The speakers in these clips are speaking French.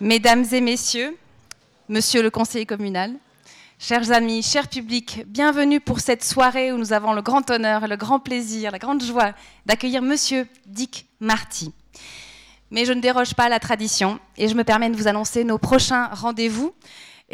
Mesdames et messieurs, monsieur le conseiller communal, chers amis, chers publics, bienvenue pour cette soirée où nous avons le grand honneur, le grand plaisir, la grande joie d'accueillir monsieur Dick Marty. Mais je ne déroge pas à la tradition et je me permets de vous annoncer nos prochains rendez-vous.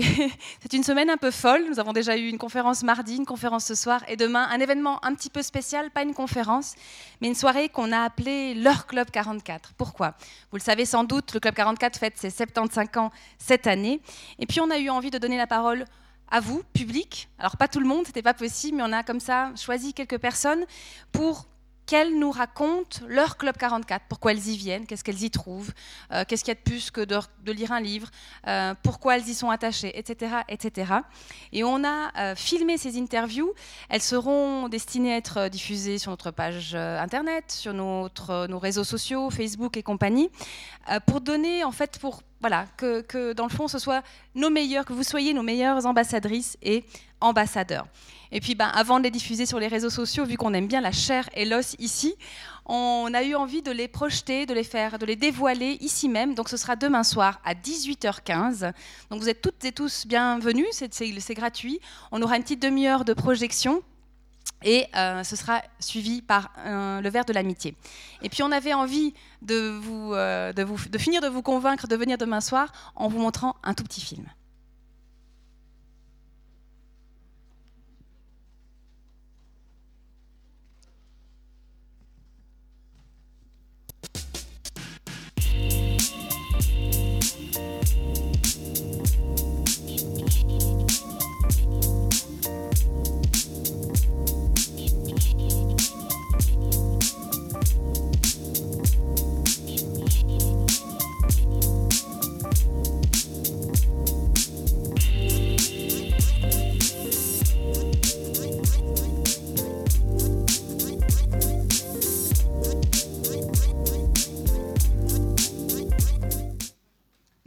C'est une semaine un peu folle. Nous avons déjà eu une conférence mardi, une conférence ce soir et demain un événement un petit peu spécial, pas une conférence, mais une soirée qu'on a appelée leur Club 44. Pourquoi? Vous le savez sans doute, le Club 44 fête ses 75 ans cette année. Et puis on a eu envie de donner la parole à vous, public. Alors pas tout le monde, c'était pas possible, mais on a comme ça choisi quelques personnes pour qu'elles nous racontent leur Club 44, pourquoi elles y viennent, qu'est-ce qu'elles y trouvent, euh, qu'est-ce qu'il y a de plus que de, lire un livre, euh, pourquoi elles y sont attachées, etc. etc. Et on a euh, filmé ces interviews. Elles seront destinées à être diffusées sur notre page internet, sur notre, nos réseaux sociaux, Facebook et compagnie, pour donner, en fait, pour voilà, que, dans le fond, ce soit nos meilleurs, que vous soyez nos meilleures ambassadrices et ambassadeurs. Et puis, ben, avant de les diffuser sur les réseaux sociaux, vu qu'on aime bien la chair et l'os ici, on a eu envie de les projeter, de les faire, de les dévoiler ici même. Donc, ce sera demain soir à 18h15. Donc, vous êtes toutes et tous bienvenus. C'est gratuit. On aura une petite demi-heure de projection. Et euh, ce sera suivi par le verre de l'amitié. Et puis on avait envie euh, de, vous, de finir de vous convaincre de venir demain soir en vous montrant un tout petit film.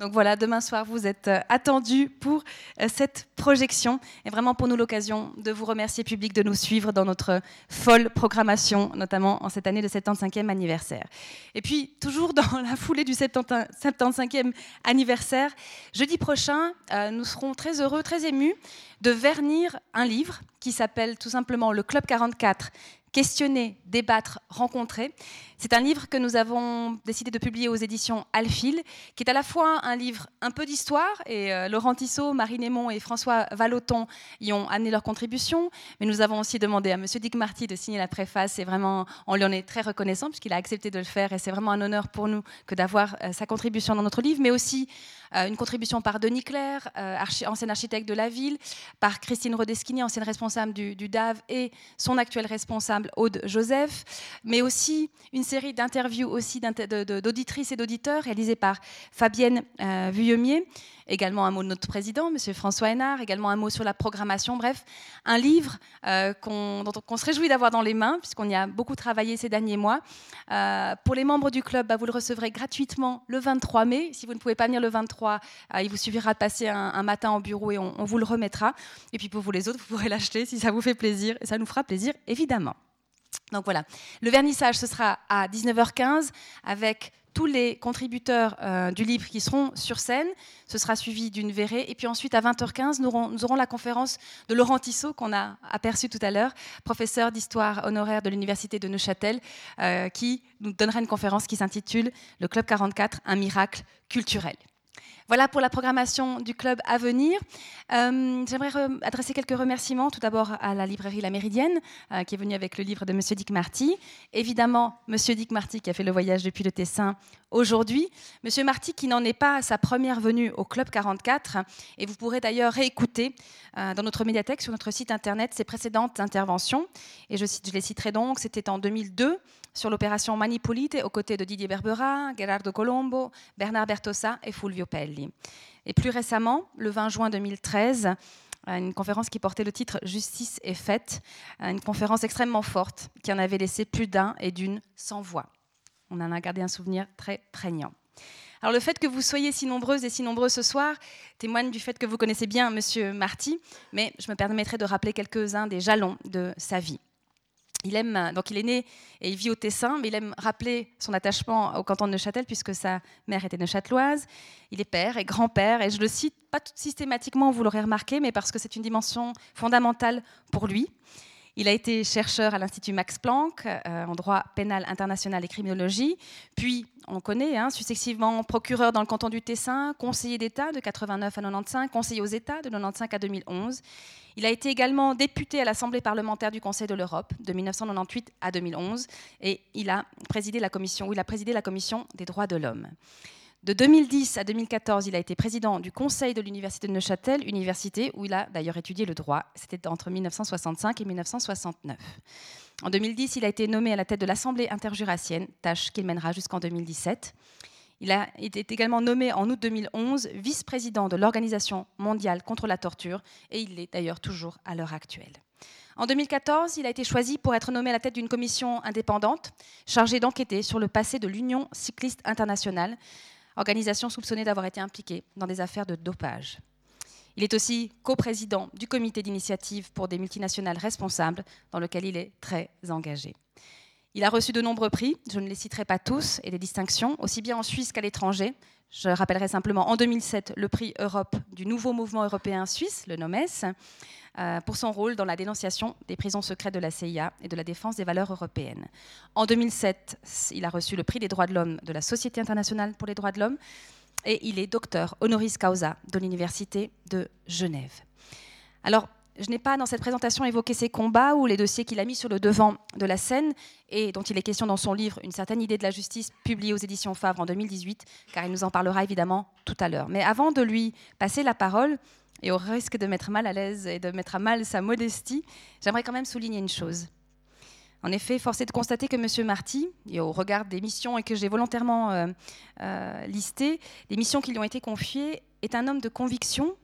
Donc voilà, demain soir, vous êtes euh, attendus pour euh, cette projection. Et vraiment pour nous l'occasion de vous remercier public de nous suivre dans notre folle programmation, notamment en cette année de 75e anniversaire. Et puis, toujours dans la foulée du 75e anniversaire, jeudi prochain, euh, nous serons très heureux, très émus de vernir un livre qui s'appelle tout simplement Le Club 44 questionner, débattre, rencontrer. C'est un livre que nous avons décidé de publier aux éditions Alphil, qui est à la fois un livre un peu d'histoire, et euh, Laurent Tissot, Marie Némon et François Valoton y ont amené leur contribution, mais nous avons aussi demandé à M. Dick Marty de signer la préface, et vraiment, on lui en est très reconnaissant, puisqu'il a accepté de le faire, et c'est vraiment un honneur pour nous que d'avoir euh, sa contribution dans notre livre, mais aussi une contribution par Denis Claire, ancien architecte de la ville, par Christine Rodeschini, ancienne responsable du, DAV, et son actuel responsable, Aude Joseph, mais aussi une série d'interviews d'auditrices et d'auditeurs réalisées par Fabienne euh, Vuillemier. Également un mot de notre président, M. François Hénard, également un mot sur la programmation. Bref, un livre euh, qu'on, dont on se réjouit d'avoir dans les mains, puisqu'on y a beaucoup travaillé ces derniers mois. Euh, pour les membres du club, bah, vous le recevrez gratuitement le 23 mai. Si vous ne pouvez pas venir le 23, euh, il vous suffira de passer un, matin au bureau et on, vous le remettra. Et puis pour vous les autres, vous pourrez l'acheter si ça vous fait plaisir. Et ça nous fera plaisir, évidemment. Donc voilà, le vernissage, ce sera à 19h15 avec tous les contributeurs euh, du livre qui seront sur scène. Ce sera suivi d'une verrée. Et puis ensuite, à 20h15, nous aurons, la conférence de Laurent Tissot, qu'on a aperçu tout à l'heure, professeur d'histoire honoraire de l'Université de Neuchâtel, euh, qui nous donnera une conférence qui s'intitule Le Club 44, un miracle culturel. Voilà pour la programmation du club à venir. Euh, j'aimerais adresser quelques remerciements tout d'abord à la librairie La Méridienne, euh, qui est venue avec le livre de M. Dick Marty. Évidemment, M. Dick Marty qui a fait le voyage depuis le Tessin aujourd'hui. M. Marty qui n'en est pas à sa première venue au Club 44. Et vous pourrez d'ailleurs réécouter euh, dans notre médiathèque, sur notre site internet, ses précédentes interventions. Et je, je les citerai donc, c'était en 2002 sur l'opération Manipolite aux côtés de Didier Berbera, Gerardo Colombo, Bernard Bertossa et Fulvio Pelli. Et plus récemment, le 20 juin 2013, une conférence qui portait le titre Justice est faite, une conférence extrêmement forte qui en avait laissé plus d'un et d'une sans voix. On en a gardé un souvenir très prégnant. Alors le fait que vous soyez si nombreuses et si nombreux ce soir témoigne du fait que vous connaissez bien Monsieur Marty, mais je me permettrai de rappeler quelques-uns des jalons de sa vie. Il aime, donc il est né et il vit au Tessin, mais il aime rappeler son attachement au canton de Neuchâtel puisque sa mère était neuchâteloise. Il est père et grand-père, et je le cite pas systématiquement, vous l'aurez remarqué, mais parce que c'est une dimension fondamentale pour lui. Il a été chercheur à l'Institut Max Planck euh, en droit pénal international et criminologie, puis, on connaît, hein, successivement procureur dans le canton du Tessin, conseiller d'État de 89 à 95, conseiller aux États de 95 à 2011. Il a été également député à l'Assemblée parlementaire du Conseil de l'Europe de 1998 à 2011 et il a présidé la commission, il a présidé la commission des droits de l'homme. De 2010 à 2014, il a été président du Conseil de l'Université de Neuchâtel, université où il a d'ailleurs étudié le droit. C'était entre 1965 et 1969. En 2010, il a été nommé à la tête de l'Assemblée interjurassienne, tâche qu'il mènera jusqu'en 2017. Il a été également nommé en août 2011 vice-président de l'Organisation mondiale contre la torture et il l'est d'ailleurs toujours à l'heure actuelle. En 2014, il a été choisi pour être nommé à la tête d'une commission indépendante chargée d'enquêter sur le passé de l'Union cycliste internationale, organisation soupçonnée d'avoir été impliquée dans des affaires de dopage. Il est aussi coprésident du comité d'initiative pour des multinationales responsables, dans lequel il est très engagé. Il a reçu de nombreux prix, je ne les citerai pas tous, et des distinctions, aussi bien en Suisse qu'à l'étranger. Je rappellerai simplement en 2007 le prix Europe du nouveau mouvement européen suisse, le NOMES, euh, pour son rôle dans la dénonciation des prisons secrètes de la CIA et de la défense des valeurs européennes. En 2007, il a reçu le prix des droits de l'homme de la Société internationale pour les droits de l'homme et il est docteur honoris causa de l'Université de Genève. Alors, je n'ai pas dans cette présentation évoqué ses combats ou les dossiers qu'il a mis sur le devant de la scène et dont il est question dans son livre Une certaine idée de la justice, publié aux éditions Favre en 2018, car il nous en parlera évidemment tout à l'heure. Mais avant de lui passer la parole, et au risque de mettre mal à l'aise et de mettre à mal sa modestie, j'aimerais quand même souligner une chose. En effet, force est de constater que M. Marty, et au regard des missions et que j'ai volontairement euh, euh, listées, des missions qui lui ont été confiées, est un homme de conviction,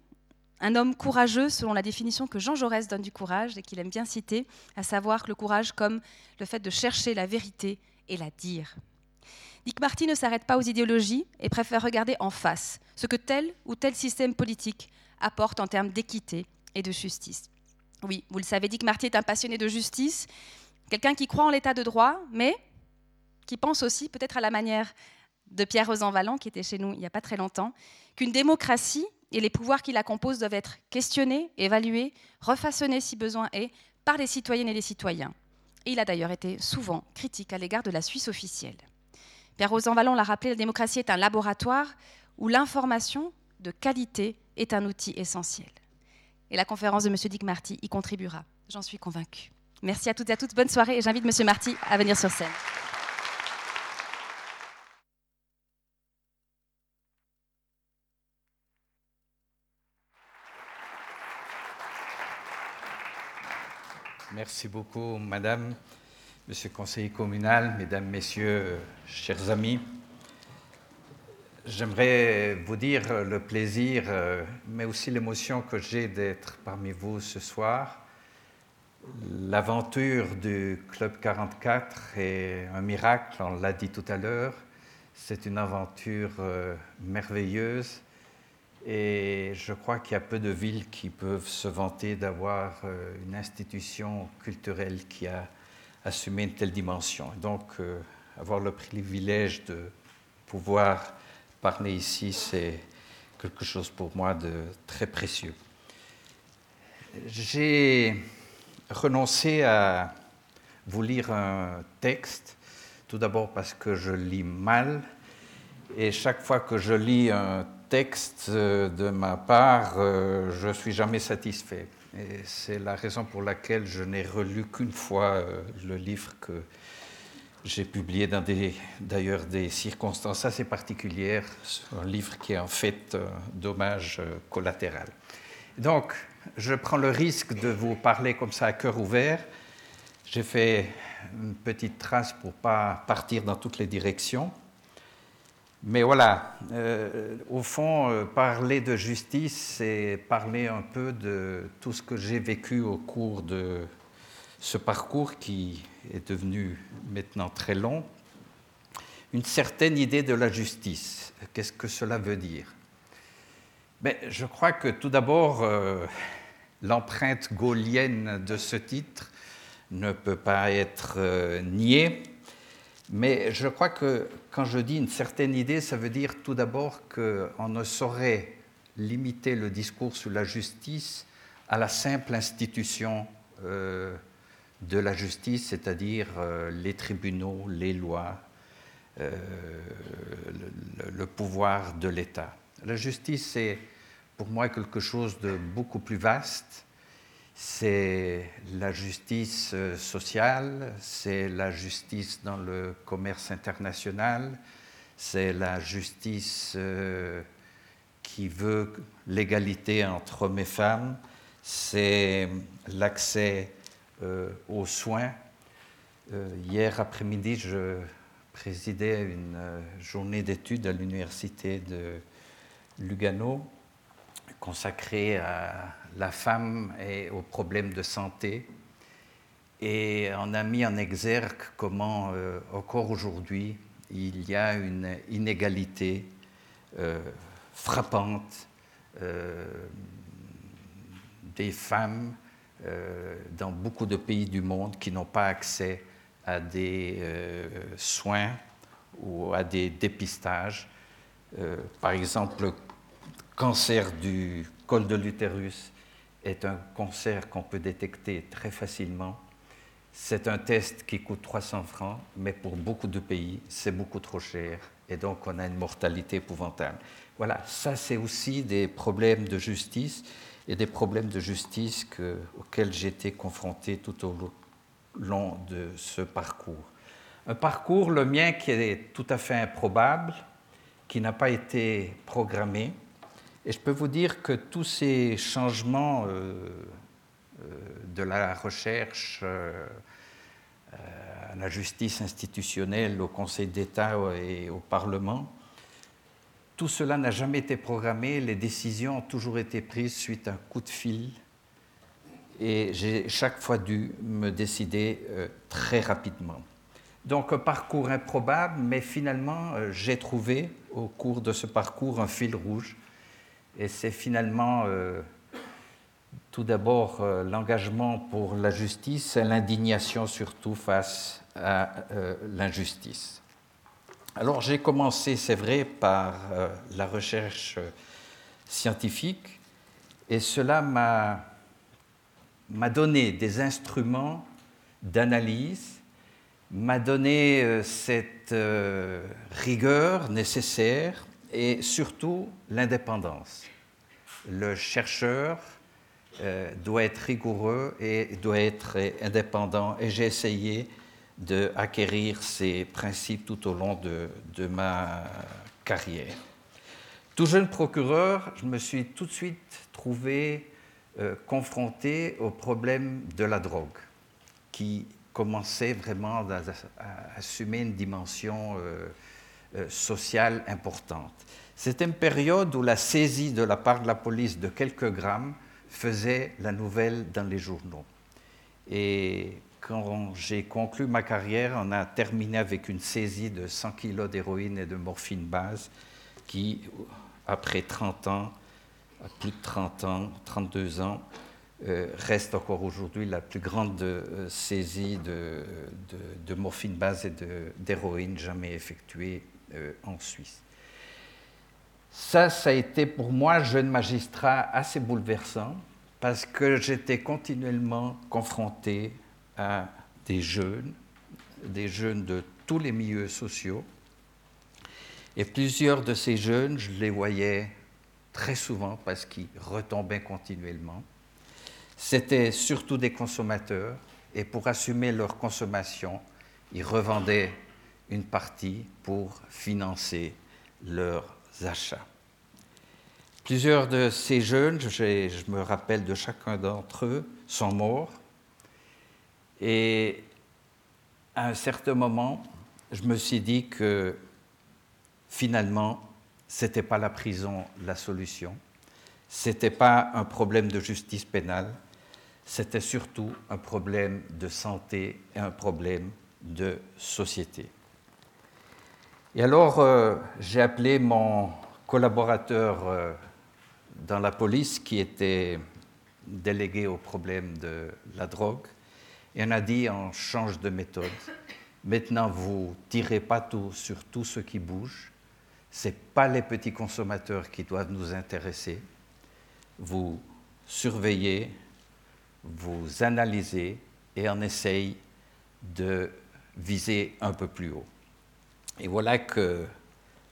un homme courageux selon la définition que Jean Jaurès donne du courage et qu'il aime bien citer, à savoir le courage comme le fait de chercher la vérité et la dire. Dick Marty ne s'arrête pas aux idéologies et préfère regarder en face ce que tel ou tel système politique apporte en termes d'équité et de justice. Oui, vous le savez, Dick Marty est un passionné de justice, quelqu'un qui croit en l'état de droit, mais qui pense aussi, peut-être à la manière de Pierre Rosanvallant, qui était chez nous il n'y a pas très longtemps, qu'une démocratie et les pouvoirs qui la composent doivent être questionnés, évalués, refaçonnés si besoin est, par les citoyennes et les citoyens. Et il a d'ailleurs été souvent critique à l'égard de la Suisse officielle. Pierre Rosanvallon l'a rappelé, la démocratie est un laboratoire où l'information de qualité est un outil essentiel. Et la conférence de M. Dick Marty y contribuera, j'en suis convaincue. Merci à toutes et à toutes, bonne soirée et j'invite M. Marty à venir sur scène. Merci beaucoup, Madame, Monsieur le conseiller communal, Mesdames, Messieurs, chers amis. J'aimerais vous dire le plaisir, euh, mais aussi l'émotion que j'ai d'être parmi vous ce soir. L'aventure du Club 44 est un miracle, on l'a dit tout à l'heure. C'est une aventure euh, merveilleuse et je crois qu'il y a peu de villes qui peuvent se vanter d'avoir euh, une institution culturelle qui a assumé une telle dimension. Donc, avoir le privilège de pouvoir parler ici, c'est quelque chose pour moi de très précieux. J'ai renoncé à vous lire un texte, tout d'abord parce que je lis mal, et chaque fois que je lis un texte de ma part, euh, je ne suis jamais satisfait. Et c'est la raison pour laquelle je n'ai relu qu'une fois euh, le livre que j'ai publié dans d'ailleurs des, circonstances assez particulières, un livre qui est en fait un dommage euh, collatéral. Donc, je prends le risque de vous parler comme ça à cœur ouvert. J'ai fait une petite trace pour pas partir dans toutes les directions. Mais voilà, euh, au fond, euh, parler de justice, c'est parler un peu de tout ce que j'ai vécu au cours de ce parcours qui est devenu maintenant très long, une certaine idée de la justice. Qu'est-ce que cela veut dire? Mais ben, Je crois que tout d'abord, euh, l'empreinte gaulienne de ce titre ne peut pas être euh, nié. Mais je crois que quand je dis une certaine idée, ça veut dire tout d'abord qu'on ne saurait limiter le discours sur la justice à la simple institution euh, de la justice, c'est-à-dire euh, les tribunaux, les lois, le, le, pouvoir de l'État. La justice, c'est pour moi quelque chose de beaucoup plus vaste c'est la justice euh, sociale, c'est la justice dans le commerce international, c'est la justice euh, qui veut l'égalité entre hommes et femmes, c'est l'accès euh, aux soins. hier après-midi, je présidais une journée d'études à l'université de Lugano consacrée à la femme et aux problèmes de santé. Et on a mis en exergue comment, euh, encore aujourd'hui, il y a une inégalité euh, frappante euh, des femmes dans beaucoup de pays du monde qui n'ont pas accès à des soins ou à des dépistages. par exemple, le cancer du col de l'utérus est un cancer qu'on peut détecter très facilement. C'est un test qui coûte 300 francs, mais pour beaucoup de pays, c'est beaucoup trop cher. Et donc, on a une mortalité épouvantable. Voilà, ça, c'est aussi des problèmes de justice et des problèmes de justice auxquels j'ai été confronté tout au long de ce parcours. Un parcours, le mien, qui est tout à fait improbable, qui n'a pas été programmé, et je peux vous dire que tous ces changements euh, euh, de la recherche euh, à la justice institutionnelle, au Conseil d'État et au Parlement, tout cela n'a jamais été programmé, les décisions ont toujours été prises suite à un coup de fil. Et j'ai chaque fois dû me décider très rapidement. Donc un parcours improbable, mais finalement j'ai trouvé au cours de ce parcours un fil rouge et c'est finalement euh, tout d'abord euh, l'engagement pour la justice et l'indignation surtout face à euh, l'injustice. Alors j'ai commencé, c'est vrai, par la recherche scientifique et cela m'a donné des instruments d'analyse, m'a donné cette rigueur nécessaire et surtout l'indépendance. Le chercheur euh, doit être rigoureux et doit être indépendant et j'ai essayé d'acquérir ces principes tout au long de, ma carrière. Tout jeune procureur, je me suis tout de suite trouvé euh, confronté au problème de la drogue, qui commençait vraiment à, assumer une dimension euh, euh, sociale importante. C'était une période où la saisie de la part de la police de quelques grammes faisait la nouvelle dans les journaux. Et quand j'ai conclu ma carrière, on a terminé avec une saisie de 100 kg d'héroïne et de morphine base qui, après 30 ans, plus de 30 ans, 32 ans, euh, reste encore aujourd'hui la plus grande euh, saisie de, morphine base et d'héroïne jamais effectuée euh, en Suisse. Ça, ça a été pour moi, jeune magistrat, assez bouleversant parce que j'étais continuellement confronté à des jeunes, des jeunes de tous les milieux sociaux. Et plusieurs de ces jeunes, je les voyais très souvent parce qu'ils retombaient continuellement. C'étaient surtout des consommateurs et pour assumer leur consommation, ils revendaient une partie pour financer leurs achats. Plusieurs de ces jeunes, je me rappelle de chacun d'entre eux, sont morts. Et à un certain moment, je me suis dit que finalement, ce n'était pas la prison la solution, ce n'était pas un problème de justice pénale, c'était surtout un problème de santé et un problème de société. Et alors, euh, j'ai appelé mon collaborateur euh, dans la police qui était délégué au problème de la drogue. Et on a dit on change de méthode. Maintenant, vous tirez pas tout sur tout ce qui bouge. Ce n'est pas les petits consommateurs qui doivent nous intéresser. Vous surveillez, vous analysez et on essaye de viser un peu plus haut. Et voilà que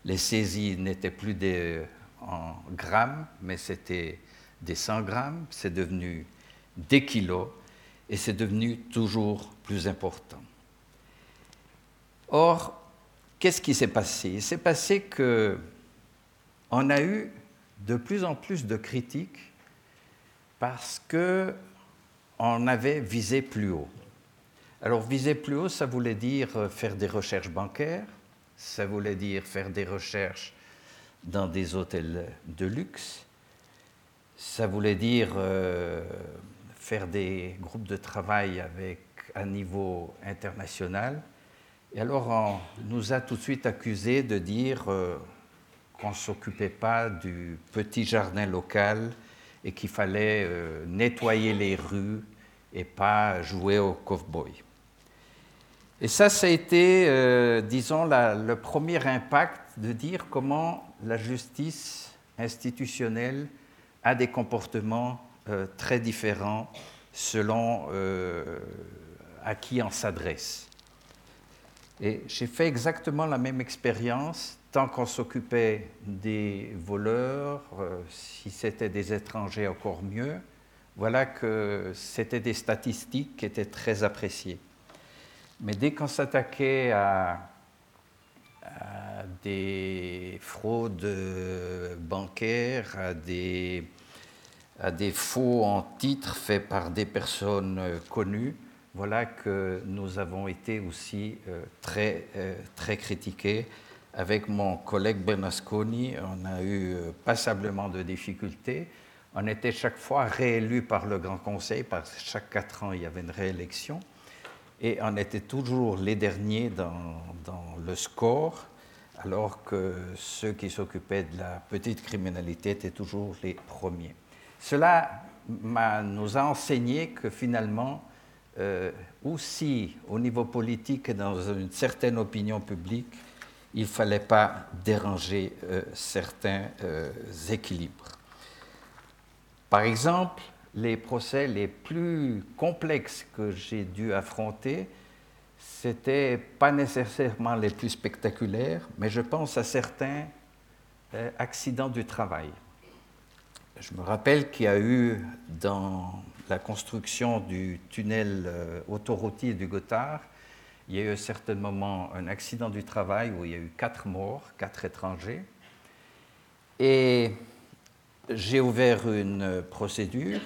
les saisies n'étaient plus des, en grammes, mais c'était des 100 grammes, c'est devenu des kilos, et c'est devenu toujours plus important. Or, qu'est-ce qui s'est passé? Il s'est passé que on a eu de plus en plus de critiques parce que on avait visé plus haut. Alors viser plus haut, ça voulait dire faire des recherches bancaires, ça voulait dire faire des recherches dans des hôtels de luxe, ça voulait dire euh, faire des groupes de travail avec un niveau international. Et alors on nous a tout de suite accusés de dire euh, qu'on ne s'occupait pas du petit jardin local et qu'il fallait euh, nettoyer les rues et pas jouer au cowboy. Et ça, ça a été, euh, disons, le premier impact de dire comment la justice institutionnelle a des comportements euh, très différents selon euh, à qui on s'adresse. Et j'ai fait exactement la même expérience tant qu'on s'occupait des voleurs, si c'était des étrangers encore mieux. Voilà que c'était des statistiques qui étaient très appréciées. Mais dès qu'on s'attaquait à, des fraudes bancaires, à des, faux en titres faits par des personnes connues, voilà que nous avons été aussi euh, très, euh, très critiqués. Avec mon collègue Bernasconi, on a eu euh, passablement de difficultés. On était chaque fois réélu par le Grand Conseil, que chaque quatre ans, il y avait une réélection et on était toujours les derniers dans, le score, alors que ceux qui s'occupaient de la petite criminalité étaient toujours les premiers. Cela nous a enseigné que finalement, euh, aussi au niveau politique et dans une certaine opinion publique, il ne fallait pas déranger euh, certains euh, équilibres. Par exemple, les procès les plus complexes que j'ai dû affronter, c'était pas nécessairement les plus spectaculaires, mais je pense à certains euh, accidents du travail. Je me rappelle qu'il y a eu dans la construction du tunnel euh, autoroutier du Gothard, il y a eu à un certain moment un accident du travail où il y a eu quatre morts, quatre étrangers. Et j'ai ouvert une procédure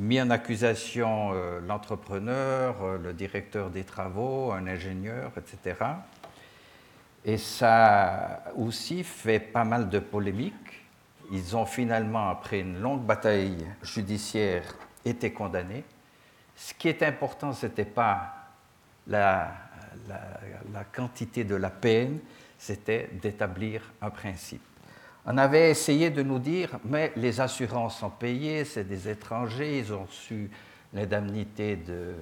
mis en accusation euh, l'entrepreneur, euh, le directeur des travaux, un ingénieur, etc. Et ça aussi fait pas mal de polémiques. Ils ont finalement, après une longue bataille judiciaire, été condamnés. Ce qui est important, ce n'était pas la quantité de la peine, c'était d'établir un principe. On avait essayé de nous dire, mais les assurances sont payées, c'est des étrangers, ils ont su l'indemnité de,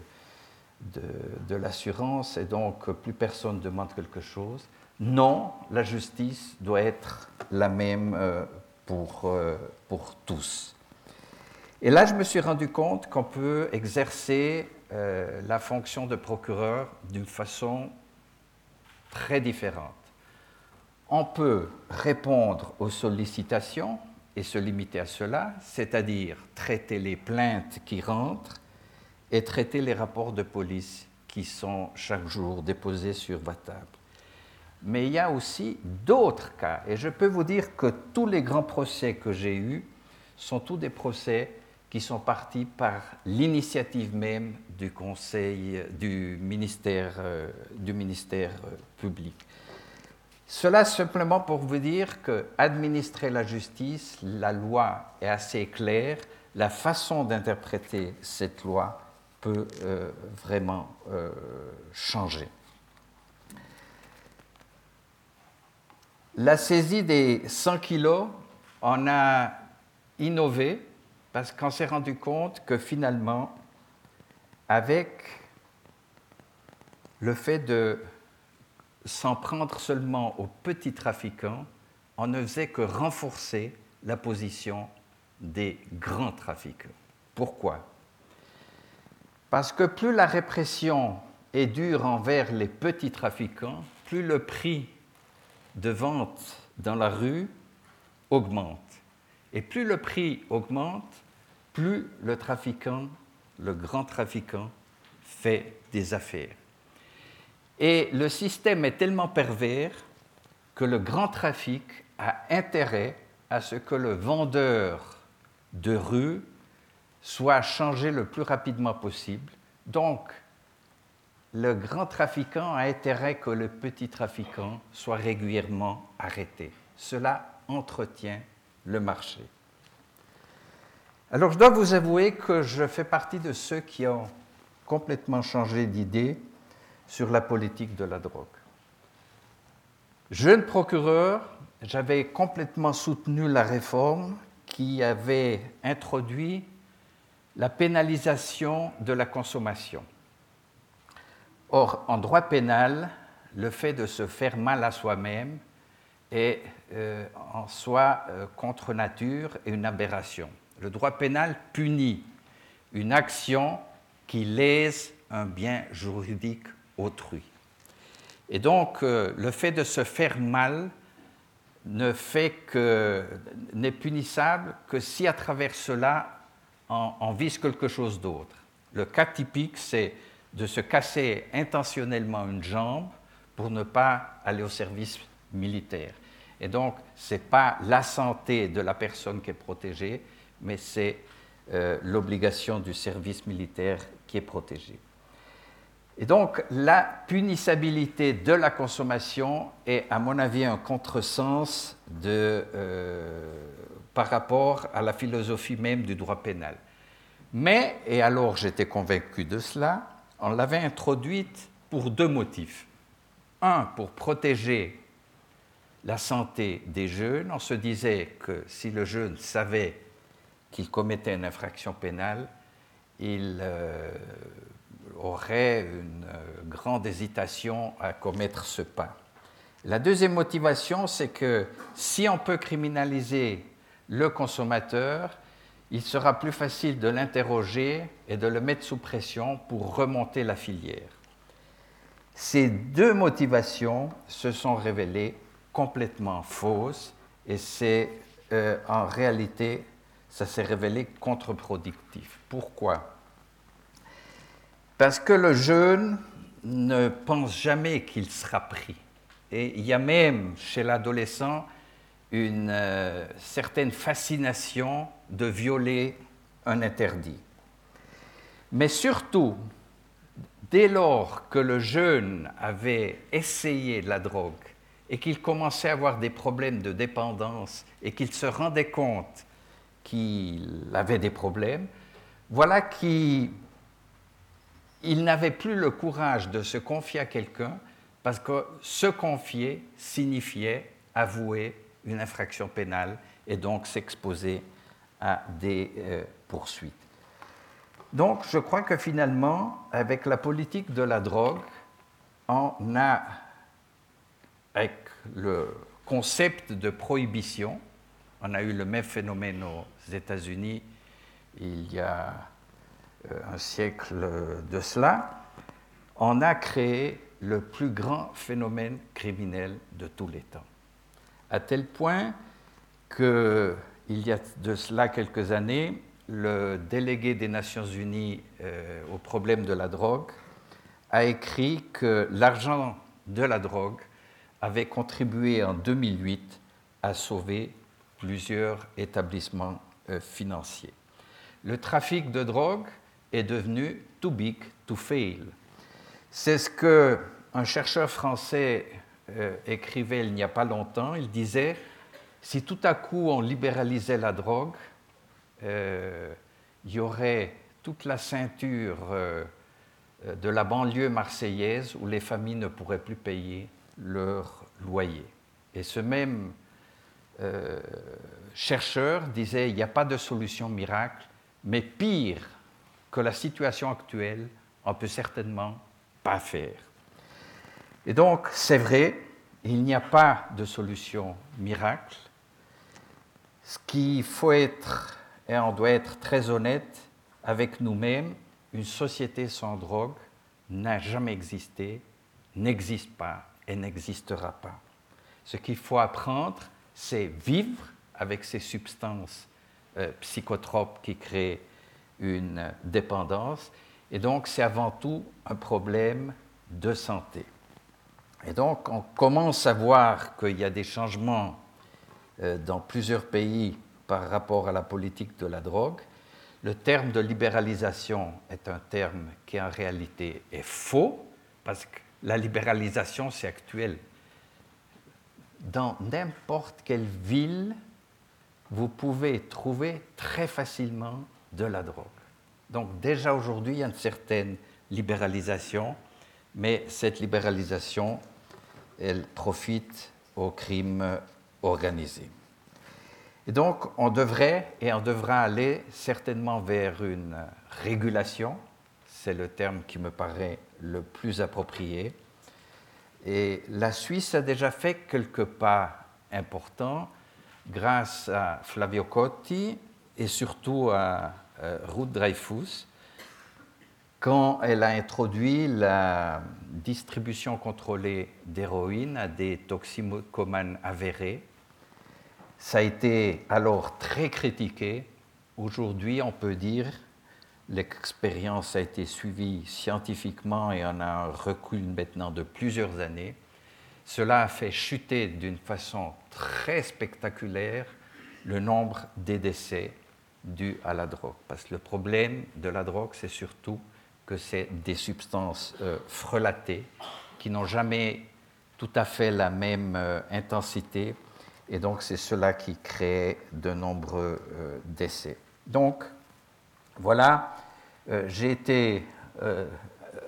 l'assurance et donc plus personne ne demande quelque chose. Non, la justice doit être la même euh, pour, euh, pour tous. Et là, je me suis rendu compte qu'on peut exercer euh, la fonction de procureur d'une façon très différente on peut répondre aux sollicitations et se limiter à cela, c'est-à-dire traiter les plaintes qui rentrent et traiter les rapports de police qui sont chaque jour déposés sur votre table. Mais il y a aussi d'autres cas, et je peux vous dire que tous les grands procès que j'ai eus sont tous des procès qui sont partis par l'initiative même du Conseil, du ministère, euh, euh, public. Cela simplement pour vous dire que administrer la justice, la loi est assez claire, la façon d'interpréter cette loi peut euh, vraiment euh, changer. La saisie des 100 kilos, on a innové parce qu'on s'est rendu compte que finalement, avec le fait de s'en prendre seulement aux petits trafiquants en ne faisait que renforcer la position des grands trafiquants. Pourquoi? Parce que plus la répression est dure envers les petits trafiquants, plus le prix de vente dans la rue augmente. Et plus le prix augmente, plus le trafiquant, le grand trafiquant, fait des affaires. Et le système est tellement pervers que le grand trafic a intérêt à ce que le vendeur de rue soit changé le plus rapidement possible. Donc, le grand trafiquant a intérêt que le petit trafiquant soit régulièrement arrêté. Cela entretient le marché. Alors je dois vous avouer que je fais partie de ceux qui ont complètement changé d'idée sur la politique de la drogue. Jeune procureur, j'avais complètement soutenu la réforme qui avait introduit la pénalisation de la consommation. Or, en droit pénal, le fait de se faire mal à soi-même est euh, en soi euh, contre nature et une aberration. Le droit pénal punit une action qui lèse un bien juridique autrui. Et donc, euh, le fait de se faire mal ne fait que n'est punissable que si à travers cela on, vise quelque chose d'autre. Le cas typique, c'est de se casser intentionnellement une jambe pour ne pas aller au service militaire. Et donc, ce n'est pas la santé de la personne qui est protégée, mais c'est euh, l'obligation du service militaire qui est protégée. Et donc, la punissabilité de la consommation est, à mon avis, un contresens euh, par rapport à la philosophie même du droit pénal. Mais, et alors j'étais convaincu de cela, on l'avait introduite pour deux motifs. Un, pour protéger la santé des jeunes. On se disait que si le jeune savait qu'il commettait une infraction pénale, il euh, aurait une euh, grande hésitation à commettre ce pas. La deuxième motivation, c'est que si on peut criminaliser le consommateur, il sera plus facile de l'interroger et de le mettre sous pression pour remonter la filière. Ces deux motivations se sont révélées complètement fausses et c'est euh, en réalité, ça s'est révélé contre-productif. Pourquoi? Parce que le jeune ne pense jamais qu'il sera pris. Et il y a même chez l'adolescent une euh, certaine fascination de violer un interdit. Mais surtout, dès lors que le jeune avait essayé la drogue et qu'il commençait à avoir des problèmes de dépendance et qu'il se rendait compte qu'il avait des problèmes, voilà qu'il n'avait plus le courage de se confier à quelqu'un parce que se confier signifiait avouer une infraction pénale et donc s'exposer à des euh, poursuites. Donc je crois que finalement, avec la politique de la drogue, on a, avec le concept de prohibition, on a eu le même phénomène aux États-Unis il y a un siècle de cela, on a créé le plus grand phénomène criminel de tous les temps à tel point qu'il y a de cela quelques années, le délégué des Nations Unies euh, au problème de la drogue a écrit que l'argent de la drogue avait contribué en 2008 à sauver plusieurs établissements euh, financiers. Le trafic de drogue est devenu too big to fail. C'est ce que un chercheur français euh, écrivait il n'y a pas longtemps, il disait, si tout à coup on libéralisait la drogue, euh, il y aurait toute la ceinture euh, de la banlieue marseillaise où les familles ne pourraient plus payer leur loyer. Et ce même chercheur disait, il n'y a pas de solution miracle, mais pire que la situation actuelle, ne peut certainement pas faire. Et donc, c'est vrai, il n'y a pas de solution miracle. Ce qu'il faut être, et on doit être très honnête avec nous-mêmes, une société sans drogue n'a jamais existé, n'existe pas et n'existera pas. Ce qu'il faut apprendre, c'est vivre avec ces substances euh, psychotropes qui créent une dépendance. Et donc, c'est avant tout un problème de santé. Et donc, on commence à voir qu'il y a des changements euh, dans plusieurs pays par rapport à la politique de la drogue. Le terme de libéralisation est un terme qui en réalité est faux, parce que la libéralisation, c'est actuel. Dans n'importe quelle ville, vous pouvez trouver très facilement de la drogue. Donc déjà aujourd'hui, il y a une certaine libéralisation, mais cette libéralisation, elle profite au crime organisé. Et donc, on devrait et on devra aller certainement vers une régulation, c'est le terme qui me paraît le plus approprié. Et la Suisse a déjà fait quelques pas importants grâce à Flavio Cotti et surtout à euh, Ruth Dreyfus, quand elle a introduit la distribution contrôlée d'héroïne à des toxicomanes avérés. Ça a été alors très critiqué. Aujourd'hui, on peut dire l'expérience a été suivie scientifiquement et on a un recul maintenant de plusieurs années. Cela a fait chuter d'une façon très spectaculaire le nombre des décès dus à la drogue. Parce que le problème de la drogue, c'est surtout que c'est des substances euh, frelatées qui n'ont jamais tout à fait la même euh, intensité. Et donc, c'est cela qui crée de nombreux euh, décès. Donc, voilà, j'ai été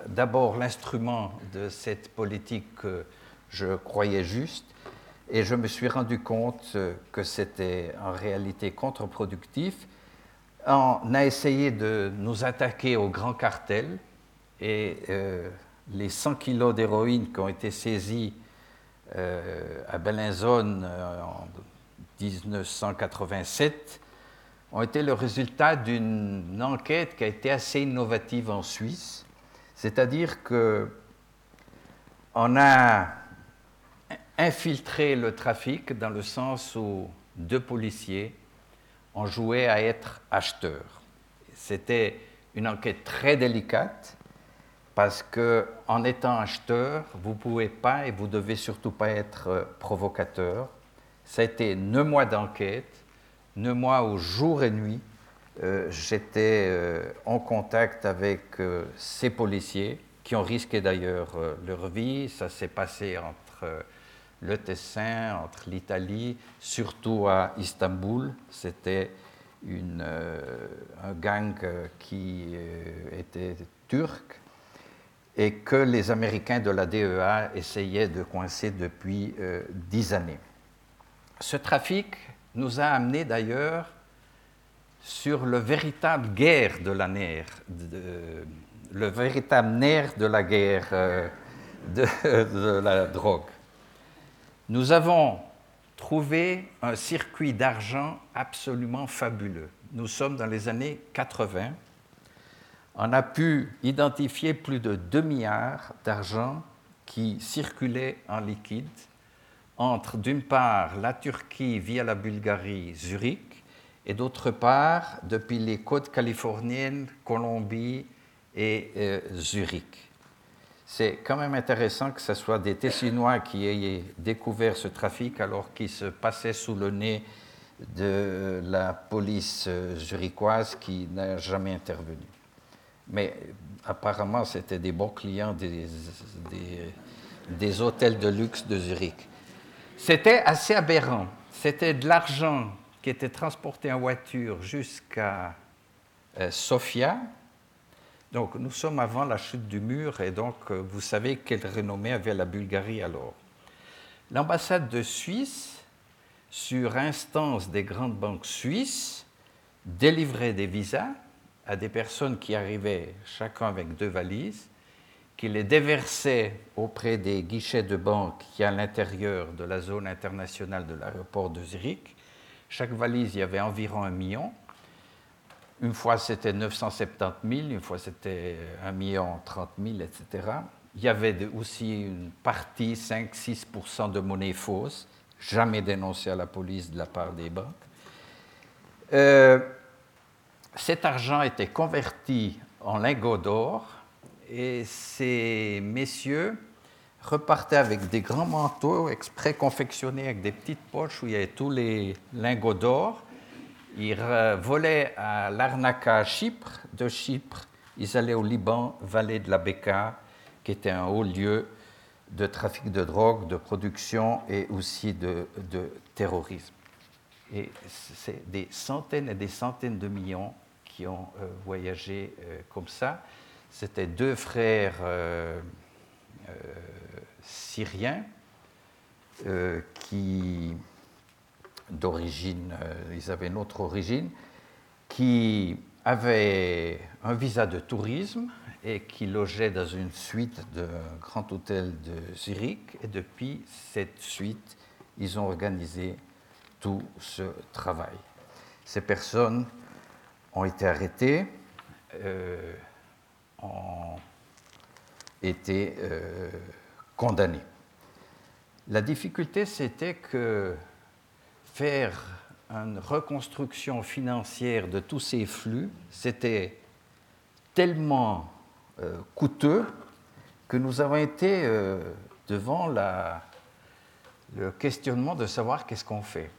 d'abord l'instrument de cette politique que je croyais juste, et je me suis rendu compte que c'était en réalité contre-productif on a essayé de nous attaquer au grand cartel et euh, les 100 kilos d'héroïne qui ont été saisis euh, à Bellinzone euh, en 1987 ont été le résultat d'une enquête qui a été assez innovative en Suisse. C'est-à-dire que on a infiltré le trafic dans le sens où deux policiers on jouait à être acheteur. C'était une enquête très délicate parce que en étant acheteur, vous ne pouvez pas et vous devez surtout pas être euh, provocateur. Ça a été neuf mois d'enquête, neuf mois au jour et nuit. Euh, j'étais euh, en contact avec ces policiers qui ont risqué d'ailleurs leur vie. Ça s'est passé entre le Tessin, entre l'Italie, surtout à Istanbul. C'était euh, un gang qui euh, était turc et que les Américains de la DEA essayaient de coincer depuis euh, dix années. Ce trafic nous a amené d'ailleurs sur le véritable guerre de la nerf, le véritable nerf de la guerre de la drogue. Nous avons trouvé un circuit d'argent absolument fabuleux. Nous sommes dans les années 80. On a pu identifier plus de 2 milliards d'argent qui circulaient en liquide entre, d'une part, la Turquie via la Bulgarie, Zurich, et d'autre part, depuis les côtes californiennes, Colombie et euh, Zurich c'est quand même intéressant que ce soit des Tessinois qui aient découvert ce trafic alors qu'il se passait sous le nez de la police zurichoise qui n'a jamais intervenu. Mais apparemment, c'était des bons clients des, des, hôtels de luxe de Zurich. C'était assez aberrant. C'était de l'argent qui était transporté en voiture jusqu'à euh, Sofia, donc nous sommes avant la chute du mur et donc euh, vous savez quelle renommée avait la Bulgarie alors. L'ambassade de Suisse, sur instance des grandes banques suisses, délivrait des visas à des personnes qui arrivaient chacun avec deux valises, qui les déversait auprès des guichets de banque qui à l'intérieur de la zone internationale de l'aéroport de Zurich. Chaque valise, il y avait environ un million. Une fois, c'était 970 000, une fois, c'était 1 million 30 000, etc. Il y avait aussi une partie, 5-6% de monnaie fausse, jamais dénoncée à la police de la part des banques. Euh, cet argent était converti en lingots d'or et ces messieurs repartaient avec des grands manteaux exprès confectionnés avec des petites poches où il y avait tous les lingots d'or. Ils volaient à Larnaca, Chypre. De Chypre, ils allaient au Liban, vallée de la Beka, qui était un haut lieu de trafic de drogue, de production et aussi de, terrorisme. Et c'est des centaines et des centaines de millions qui ont euh, voyagé euh, comme ça. C'était deux frères euh, syriens qui, d'origine, ils avaient une autre origine, qui avaient un visa de tourisme et qui logeaient dans une suite d'un grand hôtel de Zurich. Et depuis cette suite, ils ont organisé tout ce travail. Ces personnes ont été arrêtées, euh, ont été euh, condamnées. La difficulté, c'était que faire une reconstruction financière de tous ces flux, c'était tellement euh, coûteux que nous avons été devant la, le questionnement de savoir qu'est-ce qu'on fait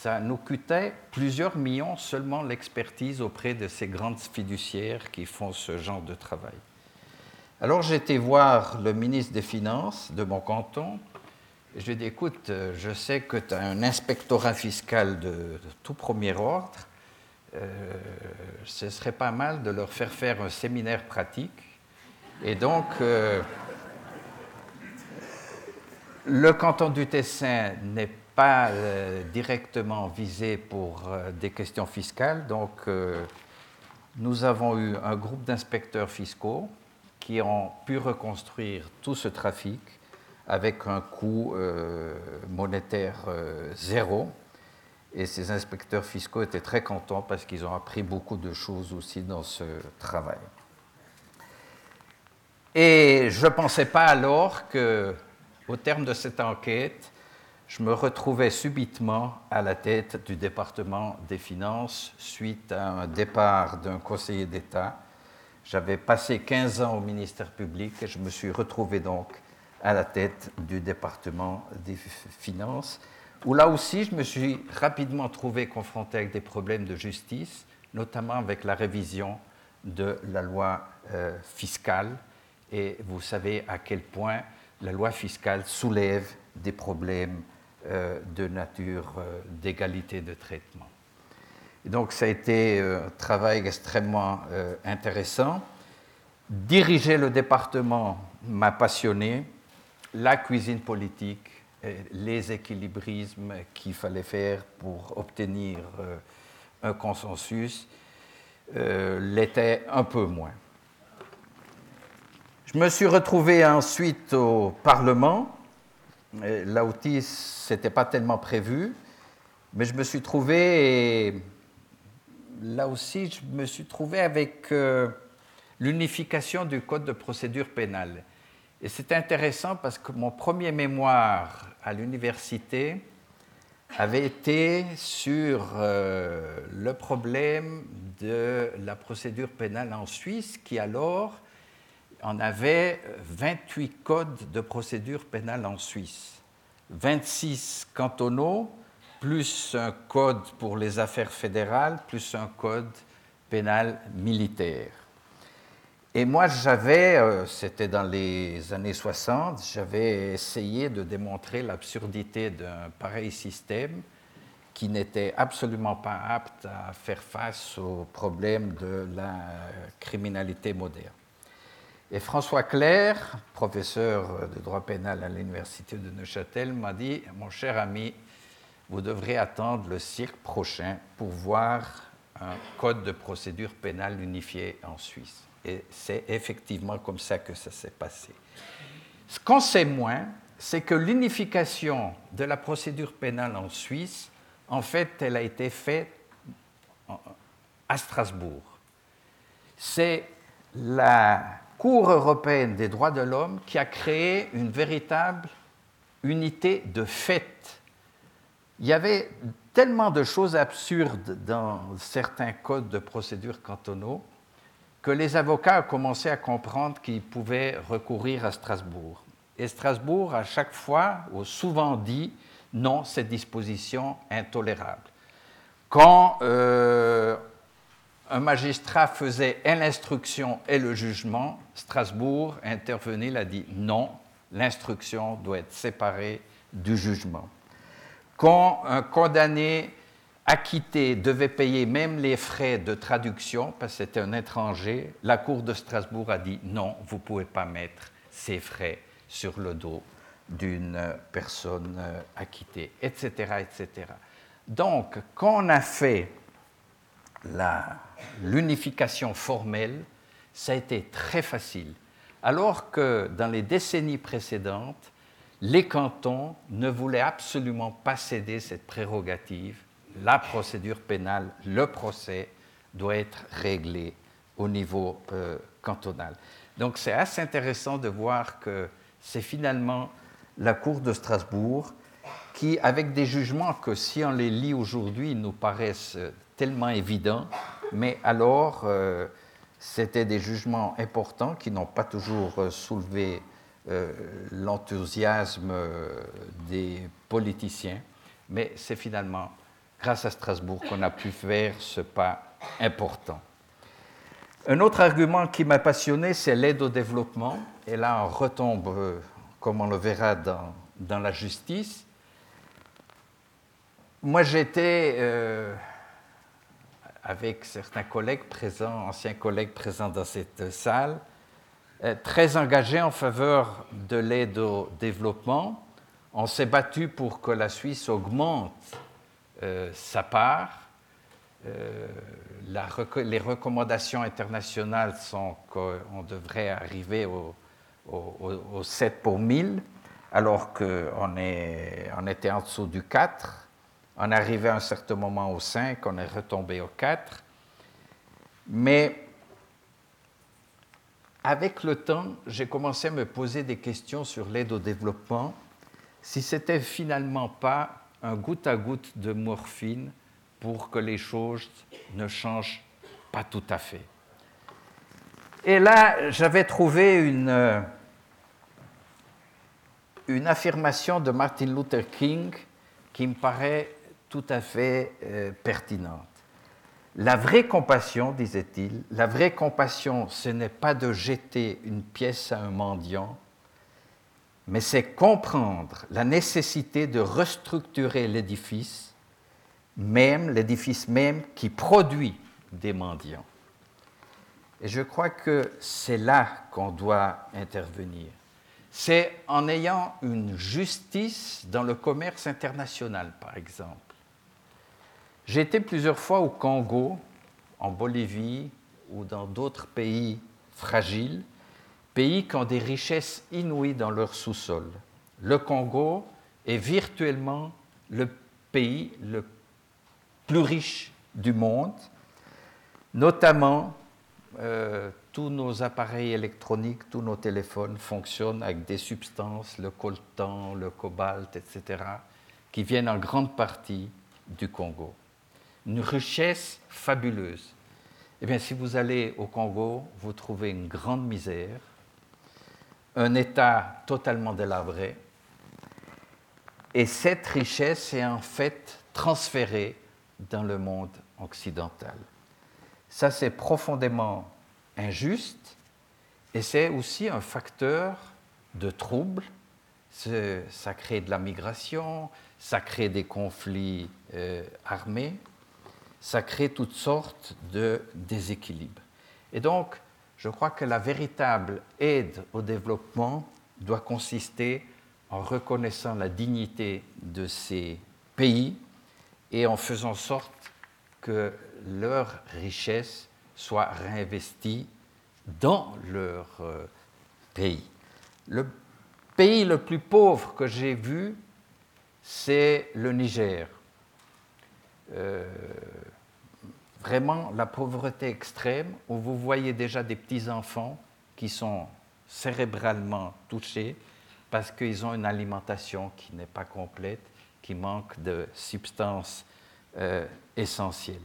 ça nous coûtait plusieurs millions seulement l'expertise auprès de ces grandes fiduciaires qui font ce genre de travail. Alors été voir le ministre des Finances de mon canton je lui ai dit, écoute, je sais que tu as un inspectorat fiscal de, tout premier ordre, euh, ce serait pas mal de leur faire faire un séminaire pratique. Et donc, euh, le canton du Tessin n'est pas euh, directement visé pour euh, des questions fiscales. Donc, euh, nous avons eu un groupe d'inspecteurs fiscaux qui ont pu reconstruire tout ce trafic avec un coût monétaire zéro. Et ces inspecteurs fiscaux étaient très contents parce qu'ils ont appris beaucoup de choses aussi dans ce travail. Et je ne pensais pas alors que, au terme de cette enquête, je me retrouvais subitement à la tête du département des finances suite à un départ d'un conseiller d'État. J'avais passé 15 ans au ministère public et je me suis retrouvé donc à la tête du département des finances, où là aussi je me suis rapidement trouvé confronté avec des problèmes de justice, notamment avec la révision de la loi euh, fiscale. Et vous savez à quel point la loi fiscale soulève des problèmes euh, de nature euh, d'égalité de traitement. donc ça a été un travail extrêmement intéressant. Diriger le département m'a passionné, la cuisine politique, les équilibrismes qu'il fallait faire pour obtenir un consensus l'étaient un peu moins. Je me suis retrouvé ensuite au Parlement Là aussi, ce n'était pas tellement prévu, mais je me suis trouvé, là aussi, je me suis trouvé avec euh, l'unification du code de procédure pénale. Et c'est intéressant parce que mon premier mémoire à l'université avait été sur euh, le problème de la procédure pénale en Suisse, qui alors on avait 28 codes de procédure pénale en Suisse, 26 cantonaux, plus un code pour les affaires fédérales, plus un code pénal militaire. Et moi, j'avais, euh, c'était dans les années 60, j'avais essayé de démontrer l'absurdité d'un pareil système qui n'était absolument pas apte à faire face aux problèmes de la criminalité moderne. Et François Clair, professeur de droit pénal à l'université de Neuchâtel, m'a dit Mon cher ami, vous devrez attendre le siècle prochain pour voir un code de procédure pénale unifié en Suisse. Et c'est effectivement comme ça que ça s'est passé. Ce qu'on sait moins, c'est que l'unification de la procédure pénale en Suisse, en fait, elle a été faite à Strasbourg. C'est la Cour européenne des droits de l'homme qui a créé une véritable unité de fait. Il y avait tellement de choses absurdes dans certains codes de procédure cantonaux que les avocats commencé à comprendre qu'ils pouvaient recourir à Strasbourg. Et Strasbourg, à chaque fois, ou souvent dit non, cette disposition intolérable. Quand euh, un magistrat faisait l'instruction et le jugement, Strasbourg intervenait, a dit non, l'instruction doit être séparée du jugement. Quand un condamné acquitté devait payer même les frais de traduction, parce que c'était un étranger, la Cour de Strasbourg a dit non, vous ne pouvez pas mettre ces frais sur le dos d'une personne euh, acquittée, etc., etc. Donc, quand on a fait l'unification formelle, ça a été très facile. Alors que dans les décennies précédentes, les cantons ne voulaient absolument pas céder cette prérogative. La procédure pénale, le procès, doit être réglé au niveau euh, cantonal. Donc c'est assez intéressant de voir que c'est finalement la Cour de Strasbourg qui, avec des jugements que si on les lit aujourd'hui, nous paraissent tellement évidents, mais alors euh, c'était des jugements importants qui n'ont pas toujours euh, soulevé l'enthousiasme des politiciens, mais c'est finalement grâce à Strasbourg qu'on a pu faire ce pas important. Un autre argument qui m'a passionné, c'est l'aide au développement. Et là, on retombe, comme on le verra dans, la justice. Moi, j'étais avec certains collègues présents, anciens collègues présents dans cette salle, euh, très engagés en faveur de l'aide au développement. On s'est battu pour que la Suisse augmente euh, sa part. Euh, les recommandations internationales sont qu'on devrait arriver au, 7 pour 1000, alors qu'on on était en dessous du 4. On arrivé à un certain moment au 5, on est retombé au 4. Mais avec le temps, j'ai commencé à me poser des questions sur l'aide au développement, si c'était finalement pas un goutte à goutte de morphine pour que les choses ne changent pas tout à fait. Et là, j'avais trouvé une, une affirmation de Martin Luther King qui me paraît tout à fait euh, pertinente. La vraie compassion, disait-il, la vraie compassion, ce n'est pas de jeter une pièce à un mendiant, mais c'est comprendre la nécessité de restructurer l'édifice, même l'édifice même qui produit des mendiants. Et je crois que c'est là qu'on doit intervenir. C'est en ayant une justice dans le commerce international, par exemple j'ai été plusieurs fois au Congo, en Bolivie ou dans d'autres pays fragiles, pays qui ont des richesses inouïes dans leur sous-sol. Le Congo est virtuellement le pays le plus riche du monde, notamment euh, tous nos appareils électroniques, tous nos téléphones fonctionnent avec des substances, le coltan, le cobalt, etc., qui viennent en grande partie du Congo une richesse fabuleuse. Eh bien, si vous allez au Congo, vous trouvez une grande misère, un État totalement délabré, et cette richesse est en fait transférée dans le monde occidental. Ça, c'est profondément injuste et c'est aussi un facteur de trouble. Ça crée de la migration, ça crée des conflits euh, armés ça crée toutes sortes de déséquilibres. Et donc, je crois que la véritable aide au développement doit consister en reconnaissant la dignité de ces pays et en faisant sorte que leur richesse soit réinvestie dans leur euh, pays. Le pays le plus pauvre que j'ai vu, c'est le Niger. Euh, vraiment la pauvreté extrême, où vous voyez déjà des petits-enfants qui sont cérébralement touchés parce qu'ils ont une alimentation qui n'est pas complète, qui manque de substances euh, essentielles.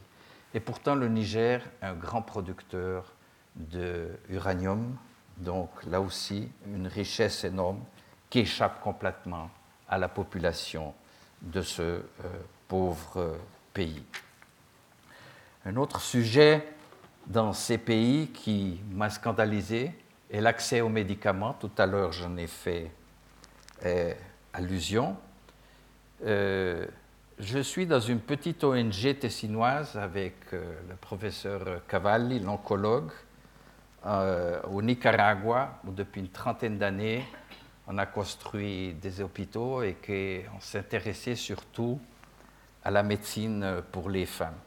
Et pourtant, le Niger est un grand producteur d'uranium, donc là aussi une richesse énorme qui échappe complètement à la population de ce euh, pauvre pays. Un autre sujet dans ces pays qui m'a scandalisé est l'accès aux médicaments. Tout à l'heure, j'en ai fait euh, allusion. Euh, je suis dans une petite ONG tessinoise avec euh, le professeur Cavalli, l'oncologue, au Nicaragua, où depuis une trentaine d'années, on a construit des hôpitaux et qu'on s'intéressait surtout à la médecine pour les femmes.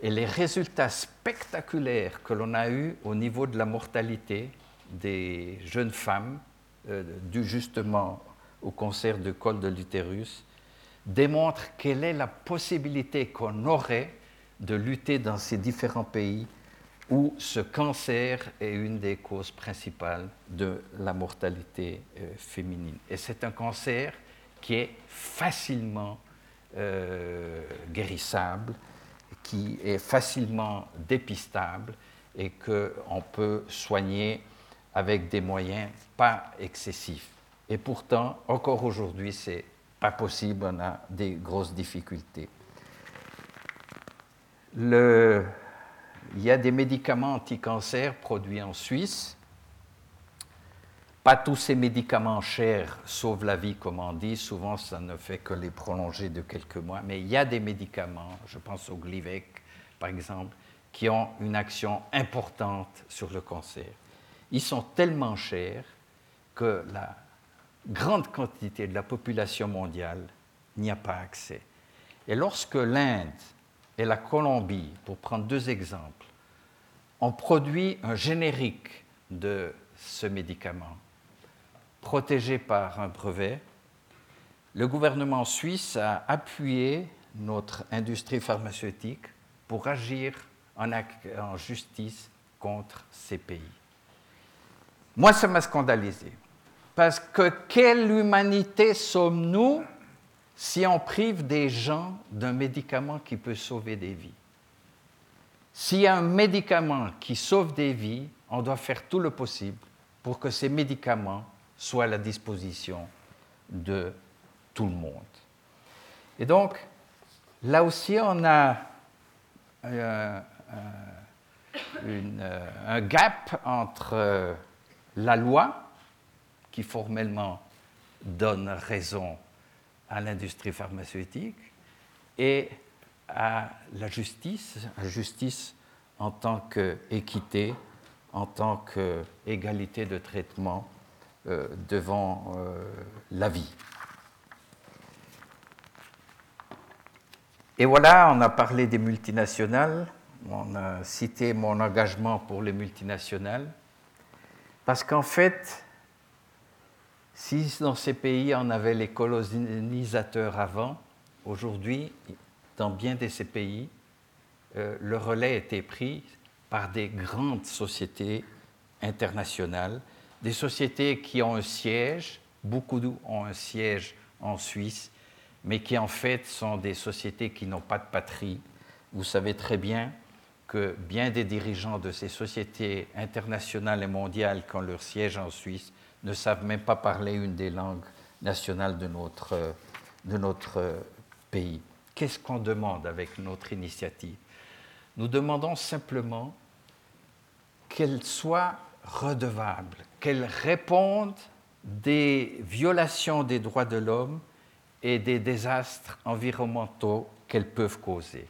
Et les résultats spectaculaires que l'on a eus au niveau de la mortalité des jeunes femmes, euh, dus justement au cancer de col de l'utérus, démontrent quelle est la possibilité qu'on aurait de lutter dans ces différents pays où ce cancer est une des causes principales de la mortalité euh, féminine. Et c'est un cancer qui est facilement euh, guérissable, qui est facilement dépistable et qu'on peut soigner avec des moyens pas excessifs. Et pourtant, encore aujourd'hui, c'est pas possible, on a des grosses difficultés. Il y a des médicaments anti-cancer produits en Suisse. Pas tous ces médicaments chers sauvent la vie, comme on dit. Souvent, ça ne fait que les prolonger de quelques mois. Mais il y a des médicaments, je pense au Glivec, par exemple, qui ont une action importante sur le cancer. Ils sont tellement chers que la grande quantité de la population mondiale n'y a pas accès. Et lorsque l'Inde et la Colombie, pour prendre deux exemples, ont produit un générique de ce médicament, protégé par un brevet, le gouvernement suisse a appuyé notre industrie pharmaceutique pour agir en, justice contre ces pays. Moi, ça m'a scandalisé. Parce que quelle humanité sommes-nous si on prive des gens d'un médicament qui peut sauver des vies? S'il y a un médicament qui sauve des vies, on doit faire tout le possible pour que ces médicaments soient à la disposition de tout le monde. Et donc, là aussi, on a euh, euh, un gap entre euh, la loi, qui formellement donne raison à l'industrie pharmaceutique, et à la justice, la justice en tant qu'équité, en tant qu'égalité de traitement devant la vie. Et voilà, on a parlé des multinationales, on a cité mon engagement pour les multinationales, parce qu'en fait, si dans ces pays on avait les colonisateurs avant, aujourd'hui, dans bien de ces pays, euh, le relais était pris par des grandes sociétés internationales, des sociétés qui ont un siège, beaucoup ont un siège en Suisse, mais qui en fait sont des sociétés qui n'ont pas de patrie. Vous savez très bien que bien des dirigeants de ces sociétés internationales et mondiales qui ont leur siège en Suisse ne savent même pas parler une des langues nationales de notre, de notre pays. Qu'est-ce qu'on demande avec notre initiative? Nous demandons simplement qu'elle soit redevable, qu'elle réponde des violations des droits de l'homme et des désastres environnementaux qu'elles peuvent causer.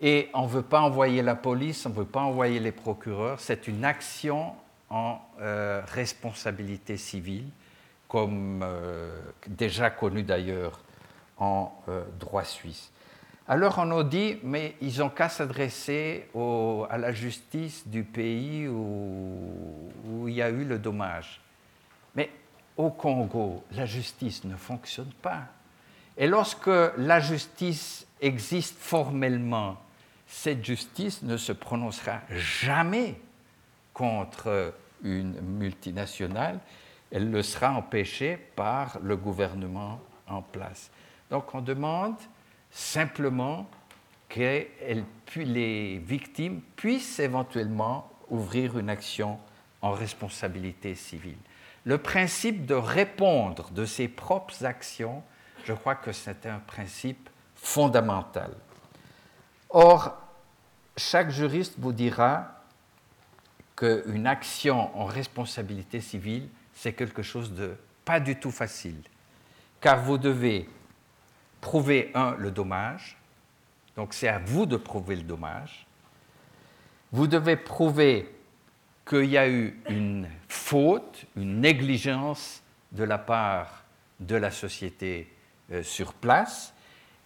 Et on ne veut pas envoyer la police, on ne veut pas envoyer les procureurs, c'est une action en euh, responsabilité civile, comme euh, déjà connu d'ailleurs en euh, droit suisse. Alors on nous dit, mais ils n'ont qu'à s'adresser à la justice du pays où, il y a eu le dommage. Mais au Congo, la justice ne fonctionne pas. Et lorsque la justice existe formellement, cette justice ne se prononcera jamais contre une multinationale, elle le sera empêchée par le gouvernement en place. Donc on demande simplement que les victimes puissent éventuellement ouvrir une action en responsabilité civile. Le principe de répondre de ses propres actions, je crois que c'est un principe fondamental. Or, chaque juriste vous dira qu'une action en responsabilité civile, c'est quelque chose de pas du tout facile, car vous devez prouver, un, le dommage, donc c'est à vous de prouver le dommage, vous devez prouver qu'il y a eu une faute, une négligence de la part de la société euh, sur place,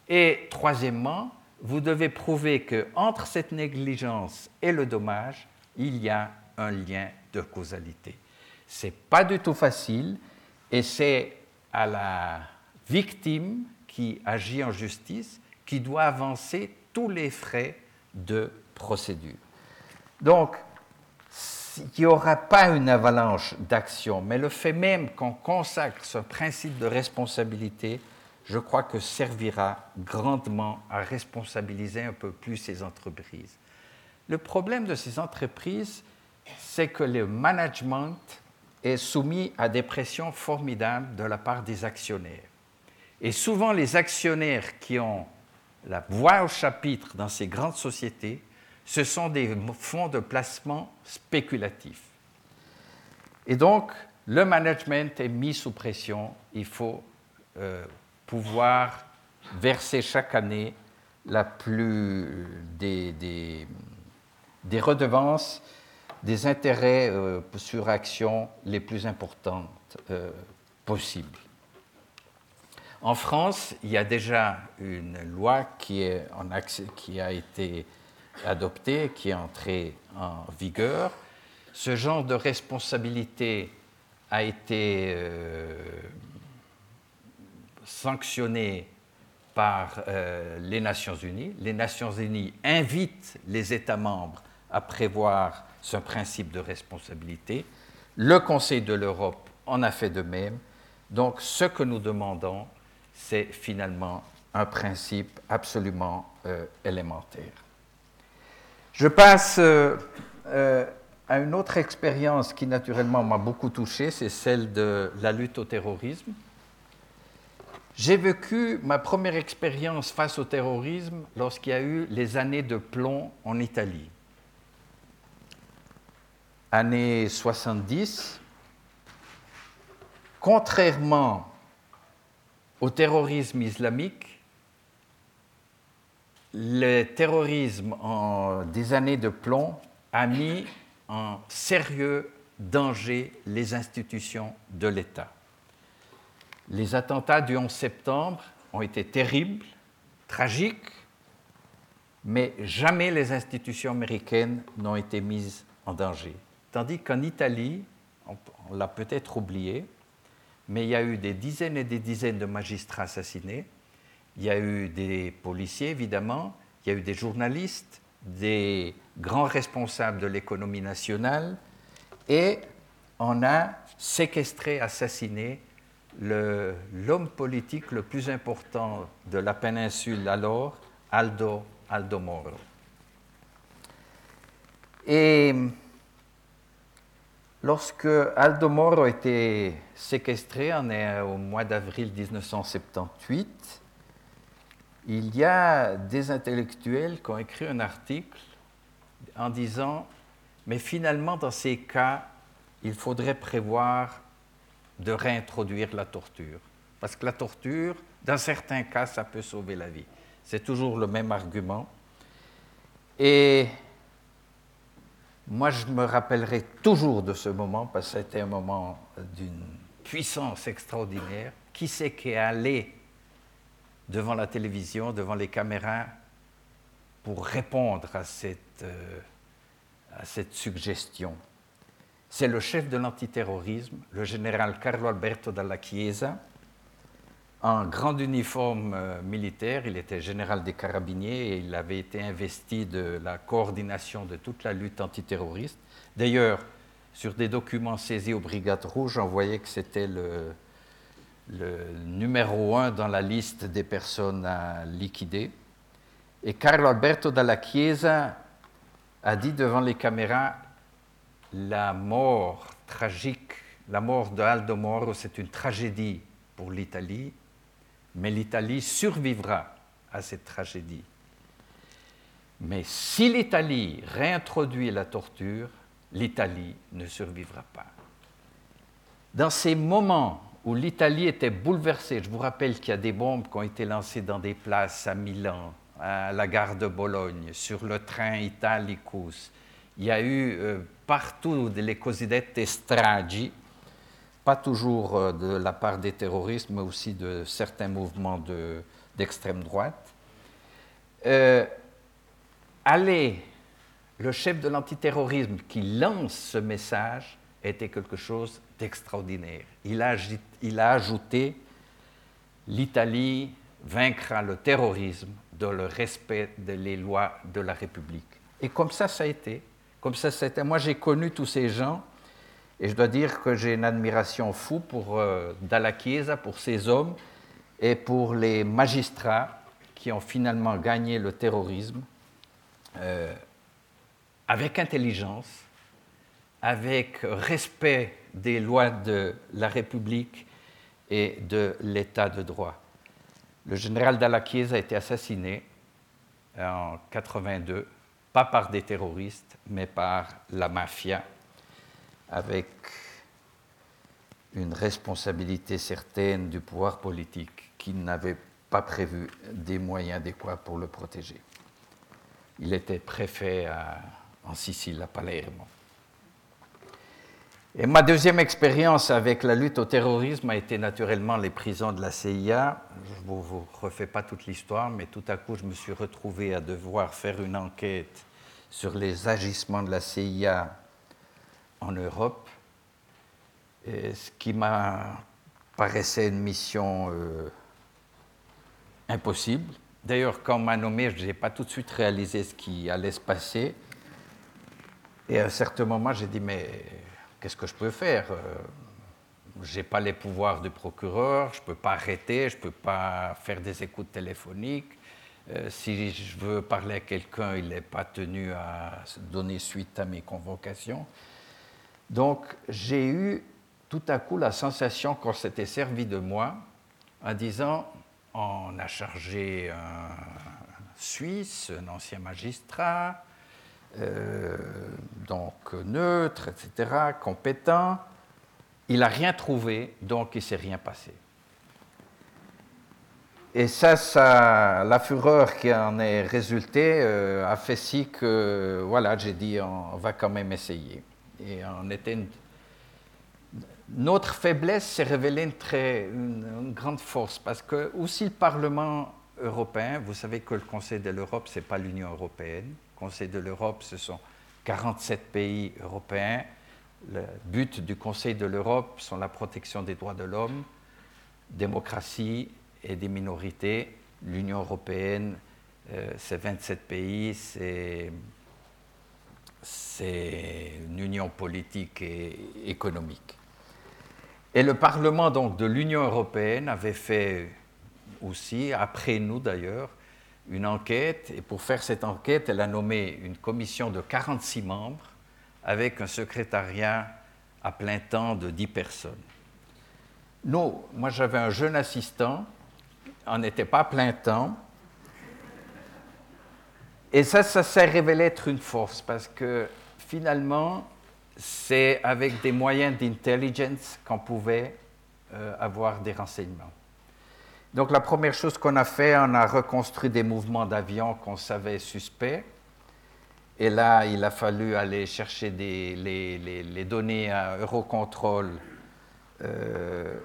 et troisièmement, vous devez prouver qu'entre cette négligence et le dommage, il y a un lien de causalité. Ce n'est pas du tout facile et c'est à la victime qui agit en justice qui doit avancer tous les frais de procédure. Donc, il n'y aura pas une avalanche d'actions, mais le fait même qu'on consacre ce principe de responsabilité, je crois que servira grandement à responsabiliser un peu plus ces entreprises. Le problème de ces entreprises, c'est que le management est soumis à des pressions formidables de la part des actionnaires. Et souvent, les actionnaires qui ont la voix au chapitre dans ces grandes sociétés, ce sont des fonds de placement spéculatifs. Et donc, le management est mis sous pression. Il faut euh, pouvoir verser chaque année la plus des, des, redevances, des intérêts euh, sur actions les plus importantes euh, possibles. En France, il y a déjà une loi qui, a été adoptée, qui est entrée en vigueur. Ce genre de responsabilité a été euh, sanctionné par euh, les Nations Unies. Les Nations Unies invitent les États membres à prévoir ce principe de responsabilité. Le Conseil de l'Europe en a fait de même. Donc ce que nous demandons, c'est finalement un principe absolument euh, élémentaire. Je passe euh, à une autre expérience qui naturellement m'a beaucoup touché, c'est celle de la lutte au terrorisme. J'ai vécu ma première expérience face au terrorisme lorsqu'il y a eu les années de plomb en Italie. Années 70, contrairement au terrorisme islamique, le terrorisme en des années de plomb a mis en sérieux danger les institutions de l'État. Les attentats du 11 septembre ont été terribles, tragiques, mais jamais les institutions américaines n'ont été mises en danger. Tandis qu'en Italie, on, l'a peut-être oublié, mais il y a eu des dizaines et des dizaines de magistrats assassinés, il y a eu des policiers évidemment, il y a eu des journalistes, des grands responsables de l'économie nationale, et on a séquestré, assassiné l'homme politique le plus important de la péninsule alors, Aldo, Aldo Moro. Et lorsque Aldo Moro a été séquestré, on est au mois d'avril 1978, il y a des intellectuels qui ont écrit un article en disant, mais finalement, dans ces cas, il faudrait prévoir de réintroduire la torture. Parce que la torture, dans certains cas, ça peut sauver la vie. C'est toujours le même argument. Moi, je me rappellerai toujours de ce moment, parce que c'était un moment d'une puissance extraordinaire. Qui c'est qui est allé devant la télévision, devant les caméras, pour répondre à cette, euh, à cette suggestion? C'est le chef de l'antiterrorisme, le général Carlo Alberto Dalla Chiesa, en grand uniforme euh, militaire. Il était général des carabiniers et il avait été investi de la coordination de toute la lutte antiterroriste. D'ailleurs, sur des documents saisis aux Brigades Rouges, on voyait que c'était le, le numéro un dans la liste des personnes à liquider. Et Carlo Alberto Dalla Chiesa a dit devant les caméras la mort tragique, la mort de Aldo Moro, c'est une tragédie pour l'Italie, mais l'Italie survivra à cette tragédie. Mais si l'Italie réintroduit la torture, l'Italie ne survivra pas. Dans ces moments où l'Italie était bouleversée, je vous rappelle qu'il y a des bombes qui ont été lancées dans des places à Milan, à la gare de Bologne, sur le train Italicus. Il y a eu euh, partout les cosidette stragi, pas toujours euh, de la part des terroristes, mais aussi de certains mouvements d'extrême droite. Euh, allez, le chef de l'antiterrorisme qui lance ce message était quelque chose d'extraordinaire. Il a, il a ajouté l'Italie vaincra le terrorisme dans le respect des lois de la République. Et comme ça, ça a été. Comme ça, c'était. Moi, j'ai connu tous ces gens et je dois dire que j'ai une admiration fou pour euh, Dalla Chiesa, pour ces hommes et pour les magistrats qui ont finalement gagné le terrorisme euh, avec intelligence, avec respect des lois de la République et de l'État de droit. Le général Dalla Chiesa a été assassiné en 82, pas par des terroristes, mais par la mafia, avec une responsabilité certaine du pouvoir politique qui n'avait pas prévu des moyens adéquats pour le protéger. Il était préfet en Sicile, à Palermo. Et ma deuxième expérience avec la lutte au terrorisme a été naturellement les prisons de la CIA. Je ne vous, refais pas toute l'histoire, mais tout à coup, je me suis retrouvé à devoir faire une enquête sur les agissements de la CIA en Europe, ce qui m'a paraissait une mission euh, impossible. D'ailleurs, quand on m'a nommé, je n'ai pas tout de suite réalisé ce qui allait se passer. Et à un certain moment, j'ai dit, mais qu'est-ce que je peux faire? Euh, Je n'ai pas les pouvoirs du procureur, je ne peux pas arrêter, je ne peux pas faire des écoutes téléphoniques. Euh, si je veux parler à quelqu'un, il n'est pas tenu à donner suite à mes convocations. Donc j'ai eu tout à coup la sensation qu'on s'était servi de moi en disant on a chargé un Suisse, un ancien magistrat, euh, donc neutre, etc., compétent. Il n'a rien trouvé, donc il ne s'est rien passé. Et ça, ça, la fureur qui en est résultée euh, a fait si que, voilà, j'ai dit, on, va quand même essayer. Et on était Notre faiblesse s'est révélée une, très, une, grande force, parce que aussi le Parlement européen, vous savez que le Conseil de l'Europe, ce n'est pas l'Union européenne, Conseil de l'Europe, ce sont 47 pays européens. Le but du Conseil de l'Europe sont la protection des droits de l'homme, démocratie et des minorités. L'Union européenne, euh, c'est 27 pays, c'est, c'est une union politique et économique. Et le Parlement donc de l'Union européenne avait fait aussi, après nous d'ailleurs, une enquête, et pour faire cette enquête, elle a nommé une commission de 46 membres avec un secrétariat à plein temps de 10 personnes. Nous, moi j'avais un jeune assistant, on n'était pas à plein temps, et ça, ça s'est révélé être une force parce que finalement, c'est avec des moyens d'intelligence qu'on pouvait euh, avoir des renseignements. Donc la première chose qu'on a fait, on a reconstruit des mouvements d'avions qu'on savait suspects. Et là, il a fallu aller chercher les, données à Eurocontrol euh,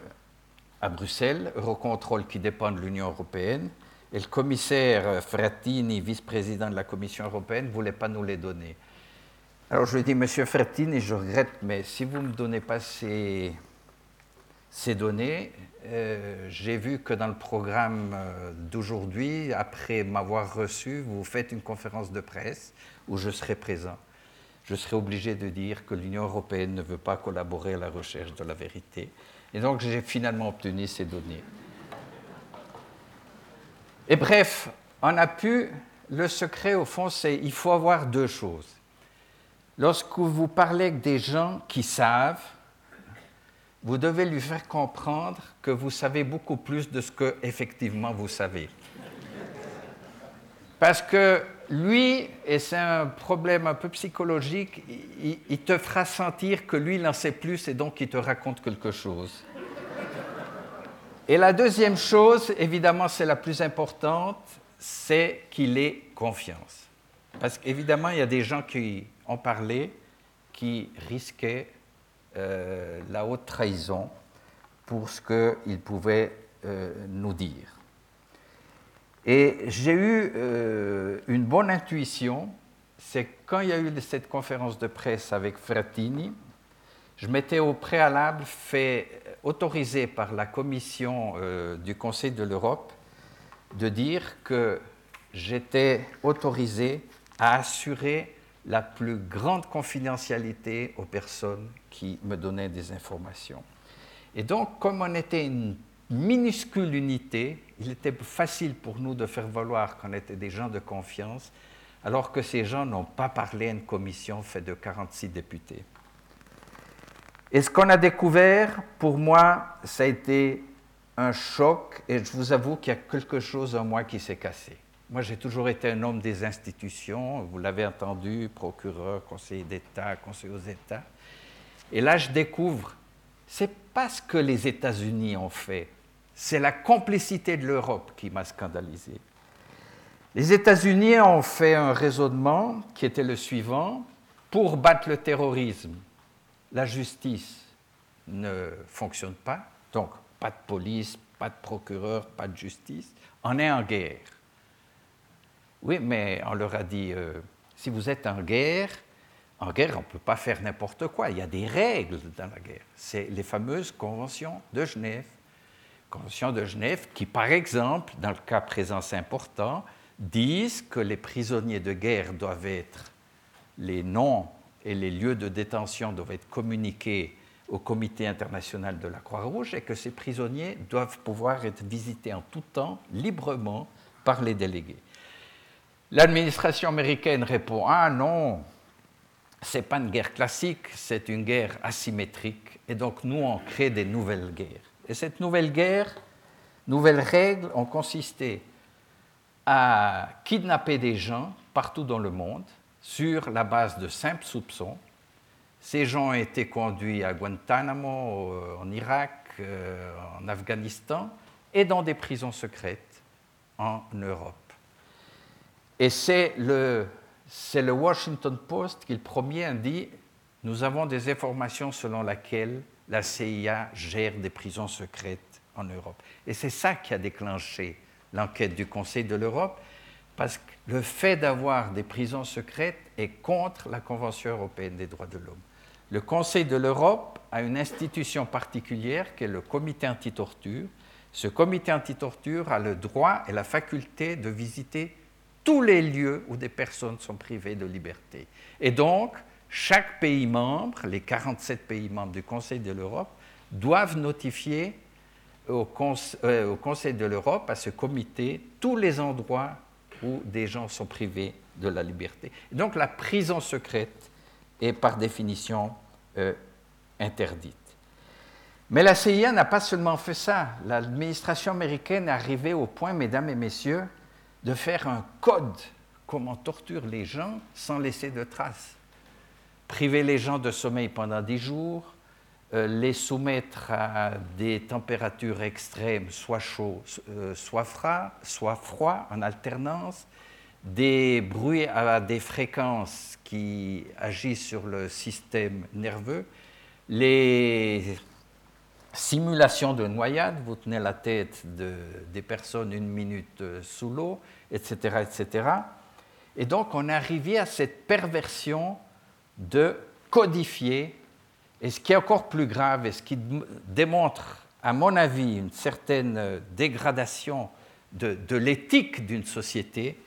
à Bruxelles, Eurocontrol qui dépend de l'Union européenne, et le commissaire Frattini, vice-président de la Commission européenne, ne voulait pas nous les donner. Alors je lui ai dit, Monsieur Frattini, je regrette, mais si vous ne me donnez pas ces, ces données, euh, j'ai vu que dans le programme euh, d'aujourd'hui, après m'avoir reçu, vous faites une conférence de presse où je serai présent. Je serai obligé de dire que l'Union européenne ne veut pas collaborer à la recherche de la vérité. Et donc j'ai finalement obtenu ces données. Et bref, on a pu, le secret au fond, c'est il faut avoir deux choses. Lorsque vous parlez avec des gens qui savent, vous devez lui faire comprendre que vous savez beaucoup plus de ce que effectivement vous savez. Parce que lui, et c'est un problème un peu psychologique, il, te fera sentir que lui, il en sait plus et donc il te raconte quelque chose. Et la deuxième chose, évidemment, c'est la plus importante, c'est qu'il ait confiance. Parce qu'évidemment, il y a des gens qui ont parlé, qui risquaient euh, la haute trahison pour ce qu'il pouvait euh, nous dire. Et j'ai eu euh, une bonne intuition, c'est quand il y a eu cette conférence de presse avec Frattini, je m'étais au préalable fait autoriser par la commission du Conseil de l'Europe de dire que j'étais autorisé à assurer la plus grande confidentialité aux personnes qui me donnaient des informations. Et donc, comme on était une minuscule unité, il était facile pour nous de faire valoir qu'on était des gens de confiance, alors que ces gens n'ont pas parlé à une commission faite de 46 députés. Et ce qu'on a découvert, pour moi, ça a été un choc, et je vous avoue qu'il y a quelque chose en moi qui s'est cassé. Moi, j'ai toujours été un homme des institutions, vous l'avez entendu, procureur, conseiller d'État, conseiller aux États. Et là, je découvre, c'est pas ce que les États-Unis ont fait, c'est la complicité de l'Europe qui m'a scandalisé. Les États-Unis ont fait un raisonnement qui était le suivant pour battre le terrorisme, la justice ne fonctionne pas, donc pas de police, pas de procureur, pas de justice, on est en guerre. Oui, mais on leur a dit, euh, si vous êtes en guerre, en guerre, on ne peut pas faire n'importe quoi. Il y a des règles dans la guerre. C'est les fameuses conventions de Genève. Conventions de Genève qui, par exemple, dans le cas présent, c'est important, disent que les prisonniers de guerre doivent être, les noms et les lieux de détention doivent être communiqués au Comité international de la Croix-Rouge et que ces prisonniers doivent pouvoir être visités en tout temps, librement, par les délégués. L'administration américaine répond Ah non, ce n'est pas une guerre classique, c'est une guerre asymétrique. Et donc nous, on crée des nouvelles guerres. Et cette nouvelle guerre, nouvelles règles ont consisté à kidnapper des gens partout dans le monde sur la base de simples soupçons. Ces gens ont été conduits à Guantanamo, euh, en Irak, euh, en Afghanistan et dans des prisons secrètes en Europe. Et c'est le, Washington Post qui, le premier, dit Nous avons des informations selon lesquelles la CIA gère des prisons secrètes en Europe. Et c'est ça qui a déclenché l'enquête du Conseil de l'Europe, parce que le fait d'avoir des prisons secrètes est contre la Convention européenne des droits de l'homme. Le Conseil de l'Europe a une institution particulière qui est le comité anti-torture. Ce comité anti-torture a le droit et la faculté de visiter tous les lieux où des personnes sont privées de liberté. Et donc, chaque pays membre, les 47 pays membres du Conseil de l'Europe, doivent notifier au, euh, Conseil de l'Europe, à ce comité, tous les endroits où des gens sont privés de la liberté. donc la prison secrète est par définition euh, interdite. Mais la CIA n'a pas seulement fait ça. L'administration américaine est arrivée au point, mesdames et messieurs, de faire un code comment torture les gens sans laisser de traces. Priver les gens de sommeil pendant dix jours, les soumettre à des températures extrêmes, soit chaud, euh, soit froid, soit froid en alternance, des bruits à des fréquences qui agissent sur le système nerveux, les simulation de noyade, vous tenez la tête de, des personnes une minute sous l'eau, etc., etc. Et donc on arrivé à cette perversion de codifier, et ce qui est encore plus grave, et ce qui démontre, à mon avis, une certaine dégradation de, de l'éthique d'une société,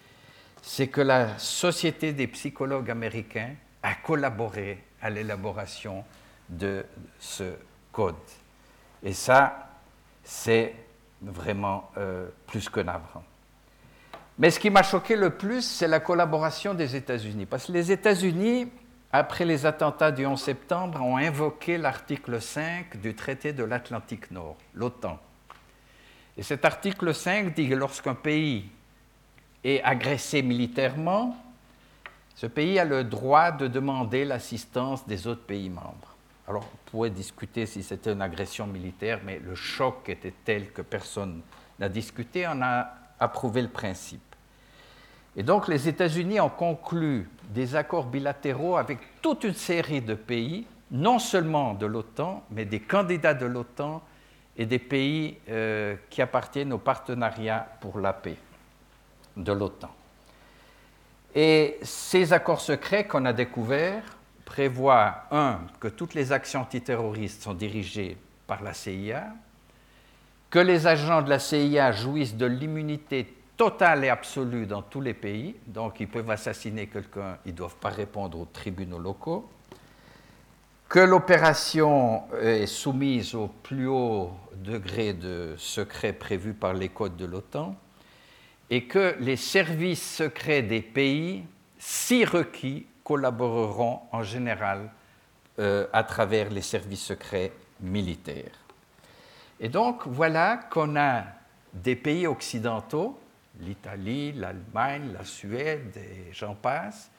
c'est que la Société des psychologues américains a collaboré à l'élaboration de ce code. Et ça, c'est vraiment euh, plus que navrant. Mais ce qui m'a choqué le plus, c'est la collaboration des États-Unis. Parce que les États-Unis, après les attentats du 11 septembre, ont invoqué l'article 5 du traité de l'Atlantique Nord, l'OTAN. Et cet article 5 dit que lorsqu'un pays est agressé militairement, ce pays a le droit de demander l'assistance des autres pays membres. Alors, on pourrait discuter si c'était une agression militaire, mais le choc était tel que personne n'a discuté. On a approuvé le principe. Et donc, les États-Unis ont conclu des accords bilatéraux avec toute une série de pays, non seulement de l'OTAN, mais des candidats de l'OTAN et des pays euh, qui appartiennent au partenariat pour la paix de l'OTAN. Et ces accords secrets qu'on a découverts prévoient, un, que toutes les actions antiterroristes sont dirigées par la CIA, que les agents de la CIA jouissent de l'immunité totale et absolue dans tous les pays, donc ils peuvent assassiner quelqu'un, ils ne doivent pas répondre aux tribunaux locaux, que l'opération est soumise au plus haut degré de secret prévu par les codes de l'OTAN, et que les services secrets des pays, si requis, collaboreront en général euh, à travers les services secrets militaires. Et donc voilà qu'on a des pays occidentaux, l'Italie, l'Allemagne, la Suède et j'en passe,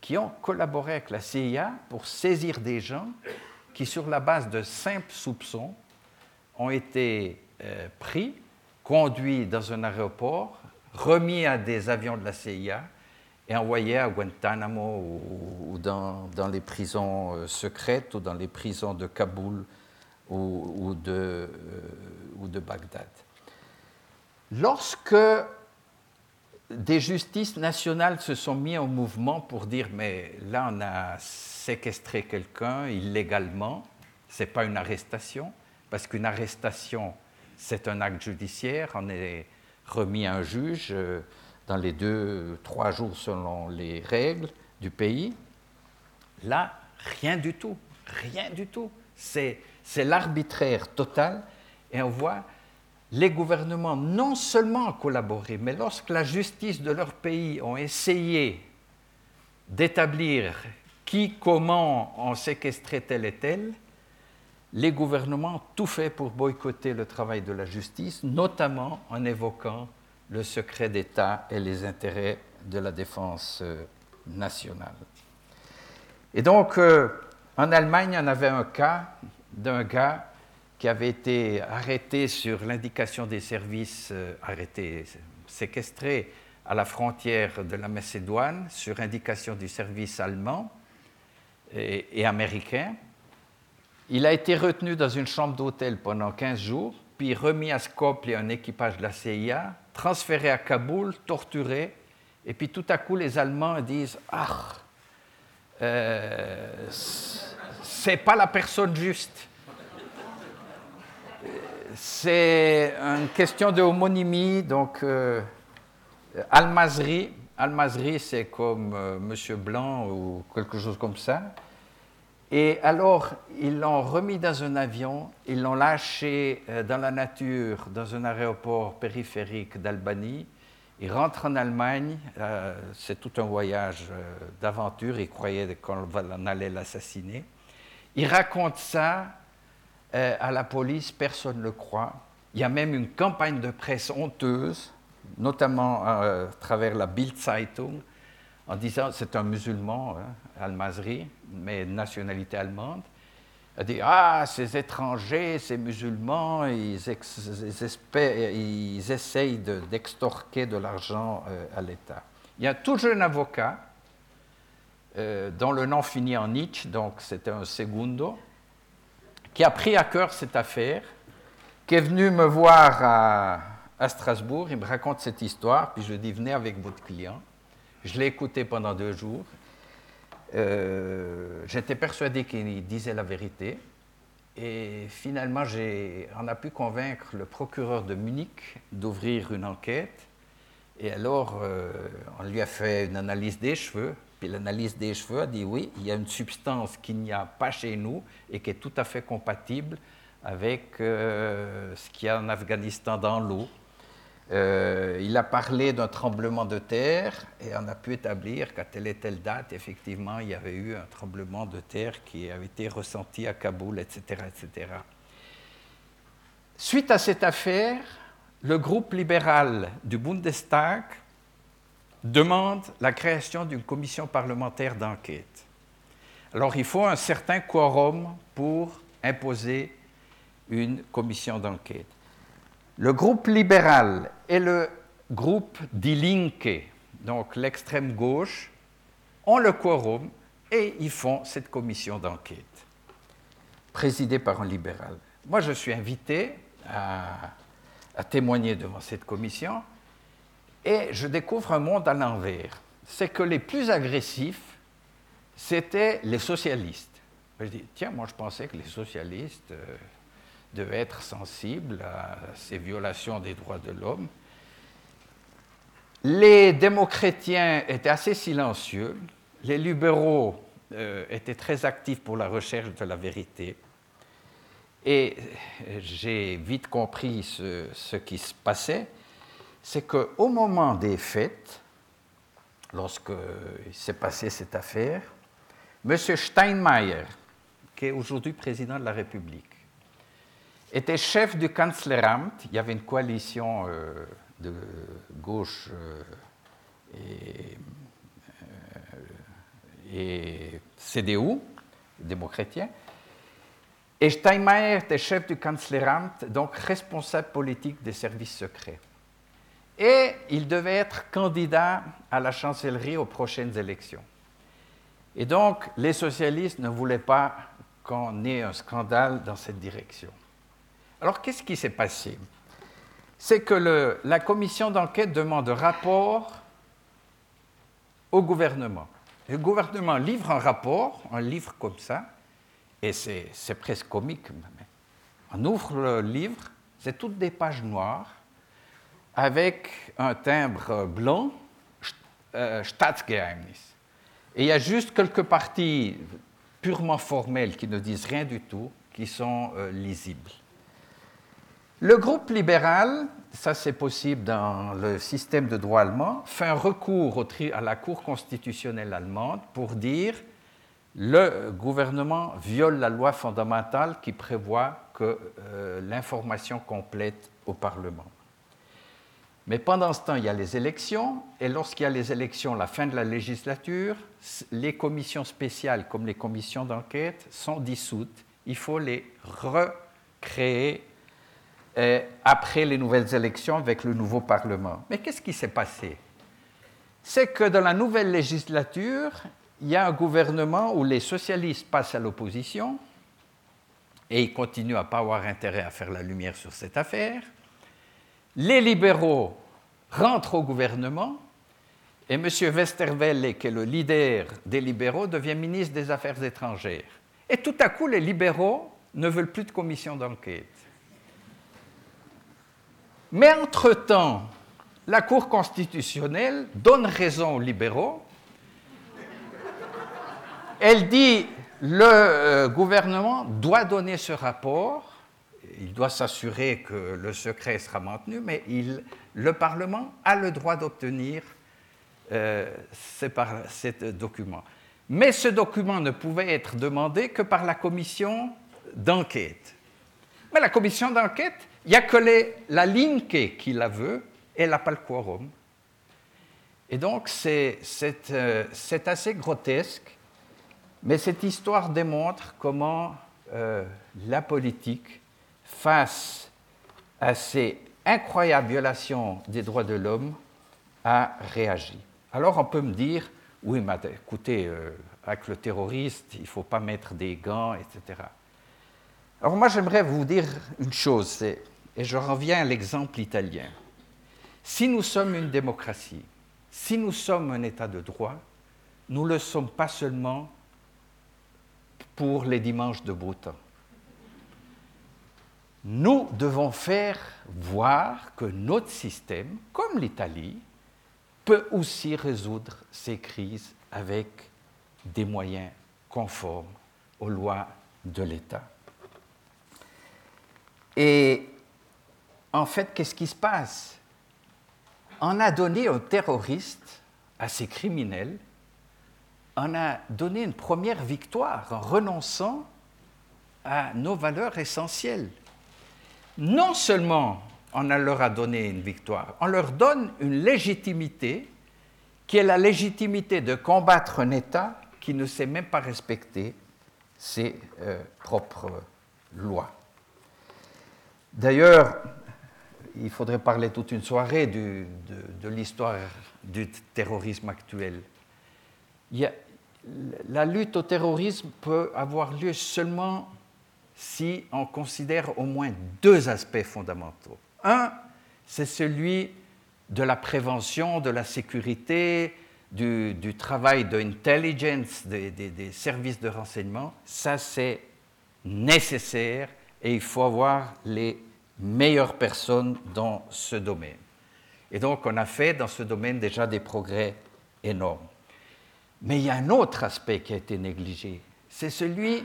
qui ont collaboré avec la CIA pour saisir des gens qui, sur la base de simples soupçons, ont été euh, pris, conduits dans un aéroport, remis à des avions de la CIA et envoyés à Guantanamo ou, dans, les prisons euh, secrètes ou dans les prisons de Kaboul ou, de, euh, ou de Bagdad. Lorsque des justices nationales se sont mis en mouvement pour dire mais là on a séquestré quelqu'un illégalement, ce n'est pas une arrestation, parce qu'une arrestation c'est un acte judiciaire, on est remis à un juge euh, dans les deux, trois jours selon les règles du pays. Là, rien du tout, rien du tout. C'est, l'arbitraire total. Et on voit les gouvernements non seulement collaborer, mais lorsque la justice de leur pays ont essayé d'établir qui, comment ont séquestré tel et tel, les gouvernements ont tout fait pour boycotter le travail de la justice, notamment en évoquant le secret d'État et les intérêts de la défense euh, nationale. Et donc, euh, en Allemagne, on avait un cas d'un gars qui avait été arrêté sur l'indication des services, euh, arrêté, séquestré à la frontière de la Macédoine sur indication du service allemand et américain. Il a été retenu dans une chambre d'hôtel pendant 15 jours, puis remis à Skopje un équipage de la CIA, transféré à Kaboul, torturé, et puis tout à coup les Allemands disent Ah, euh, c'est pas la personne juste. C'est une question de homonymie, donc euh, c'est comme euh, Monsieur Blanc ou quelque chose comme ça. Et alors, ils l'ont remis dans un avion, ils l'ont lâché euh, dans la nature, dans un aéroport périphérique d'Albanie. Il rentre en Allemagne, euh, c'est tout un voyage euh, d'aventure, il croyait qu'on allait l'assassiner. Il raconte ça à la police, personne ne le croit. Il y a même une campagne de presse honteuse, notamment à travers la Bild Zeitung, en disant c'est un musulman, hein, Al-Mazri, mais nationalité allemande. a dit Ah, ces étrangers, ces musulmans, ils, ils, essayent d'extorquer de, l'argent euh, à l'État. Il y a tout jeune avocat euh, dont le nom finit en Nietzsche, donc c'était un segundo, qui a pris à cœur cette affaire, qui est venu me voir à, Strasbourg. Il me raconte cette histoire, puis je lui dis Venez avec votre client. Je l'ai écouté pendant deux jours. Euh, j'étais persuadé qu'il disait la vérité. Et finalement, on a pu convaincre le procureur de Munich d'ouvrir une enquête. Et alors, euh, on lui a fait une analyse des cheveux. Puis l'analyse des cheveux a dit oui, il y a une substance qu'il n'y a pas chez nous et qui est tout à fait compatible avec euh, ce qu'il y a en Afghanistan dans l'eau. Euh, il a parlé d'un tremblement de terre et on a pu établir qu'à telle et telle date, effectivement, il y avait eu un tremblement de terre qui avait été ressenti à Kaboul, etc. etc. Suite à cette affaire, le groupe libéral du Bundestag demande la création d'une commission parlementaire d'enquête. Alors il faut un certain quorum pour imposer une commission d'enquête. Le groupe libéral et le groupe Die Linke, donc l'extrême gauche, ont le quorum et ils font cette commission d'enquête, présidée par un libéral. Moi, je suis invité à, à témoigner devant cette commission et je découvre un monde à l'envers. C'est que les plus agressifs, c'étaient les socialistes. Je dis, tiens, moi je pensais que les socialistes euh, devaient être sensibles à ces violations des droits de l'homme. Les démocrétiens étaient assez silencieux. Les libéraux euh, étaient très actifs pour la recherche de la vérité. Et j'ai vite compris ce qui se passait c'est qu'au moment des fêtes, lorsqu'il s'est passé cette affaire, M. Steinmeier, qui est aujourd'hui président de la République, était chef du Kanzleramt. Il y avait une coalition euh, de gauche euh, et, euh, CDU, démocratien. Et Steinmeier était chef du Kanzleramt, donc responsable politique des services secrets et il devait être candidat à la chancellerie aux prochaines élections. Et donc, les socialistes ne voulaient pas qu'on ait un scandale dans cette direction. Alors, qu'est-ce qui s'est passé? C'est que la commission d'enquête demande un rapport au gouvernement. Le gouvernement livre un rapport, un livre comme ça, et c'est presque comique. On ouvre le livre, c'est toutes des pages noires, avec un timbre blanc, euh, Staatsgeheimnis. Et il y a juste quelques parties purement formelles qui ne disent rien du tout, qui sont euh, lisibles. Le groupe libéral, ça c'est possible dans le système de droit allemand, fait un recours à la Cour constitutionnelle allemande pour dire le gouvernement viole la loi fondamentale qui prévoit que euh, l'information complète au Parlement. Mais pendant ce temps, il y a les élections, et lorsqu'il y a les élections, la fin de la législature, les commissions spéciales comme les commissions d'enquête sont dissoutes. Il faut les recréer euh, après les nouvelles élections avec le nouveau Parlement. Mais qu'est-ce qui s'est passé? C'est que dans la nouvelle législature, il y a un gouvernement où les socialistes passent à l'opposition, et ils continuent à ne pas avoir intérêt à faire la lumière sur cette affaire les libéraux rentrent au gouvernement et M. Westerwelle, qui est le leader des libéraux, devient ministre des Affaires étrangères. Et tout à coup, les libéraux ne veulent plus de commission d'enquête. Mais entre-temps, la Cour constitutionnelle donne raison aux libéraux. Elle dit le euh, gouvernement doit donner ce rapport il doit s'assurer que le secret sera maintenu, mais le Parlement a le droit d'obtenir euh, ce document. Mais ce document ne pouvait être demandé que par la commission d'enquête. Mais la commission d'enquête, il n'y a que la LINKE qui la veut, et elle n'a pas le quorum. Et donc, c'est euh, assez grotesque, mais cette histoire démontre comment euh, la politique face à ces incroyables violations des droits de l'homme, a réagi. Alors on peut me dire, oui, mais écoutez, euh, avec le terroriste, il ne faut pas mettre des gants, etc. Alors moi j'aimerais vous dire une chose, et je reviens à l'exemple italien. Si nous sommes une démocratie, si nous sommes un État de droit, nous ne le sommes pas seulement pour les dimanches de beau temps. Nous devons faire voir que notre système, comme l'Italie, peut aussi résoudre ces crises avec des moyens conformes aux lois de l'État. Et en fait, qu'est-ce qui se passe? On a donné aux terroristes, à ces criminels, on a donné une première victoire en renonçant à nos valeurs essentielles. Non seulement on leur a donné une victoire, on leur donne une légitimité qui est la légitimité de combattre un État qui ne sait même pas respecter ses euh, propres lois. D'ailleurs, il faudrait parler toute une soirée de, l'histoire du terrorisme actuel. la lutte au terrorisme peut avoir lieu seulement si on considère au moins deux aspects fondamentaux. Un, c'est celui de la prévention, de la sécurité, du, travail d'intelligence, des, des services de renseignement. Ça, c'est nécessaire et il faut avoir les meilleures personnes dans ce domaine. Et donc, on a fait dans ce domaine déjà des progrès énormes. Mais il y a un autre aspect qui a été négligé, c'est celui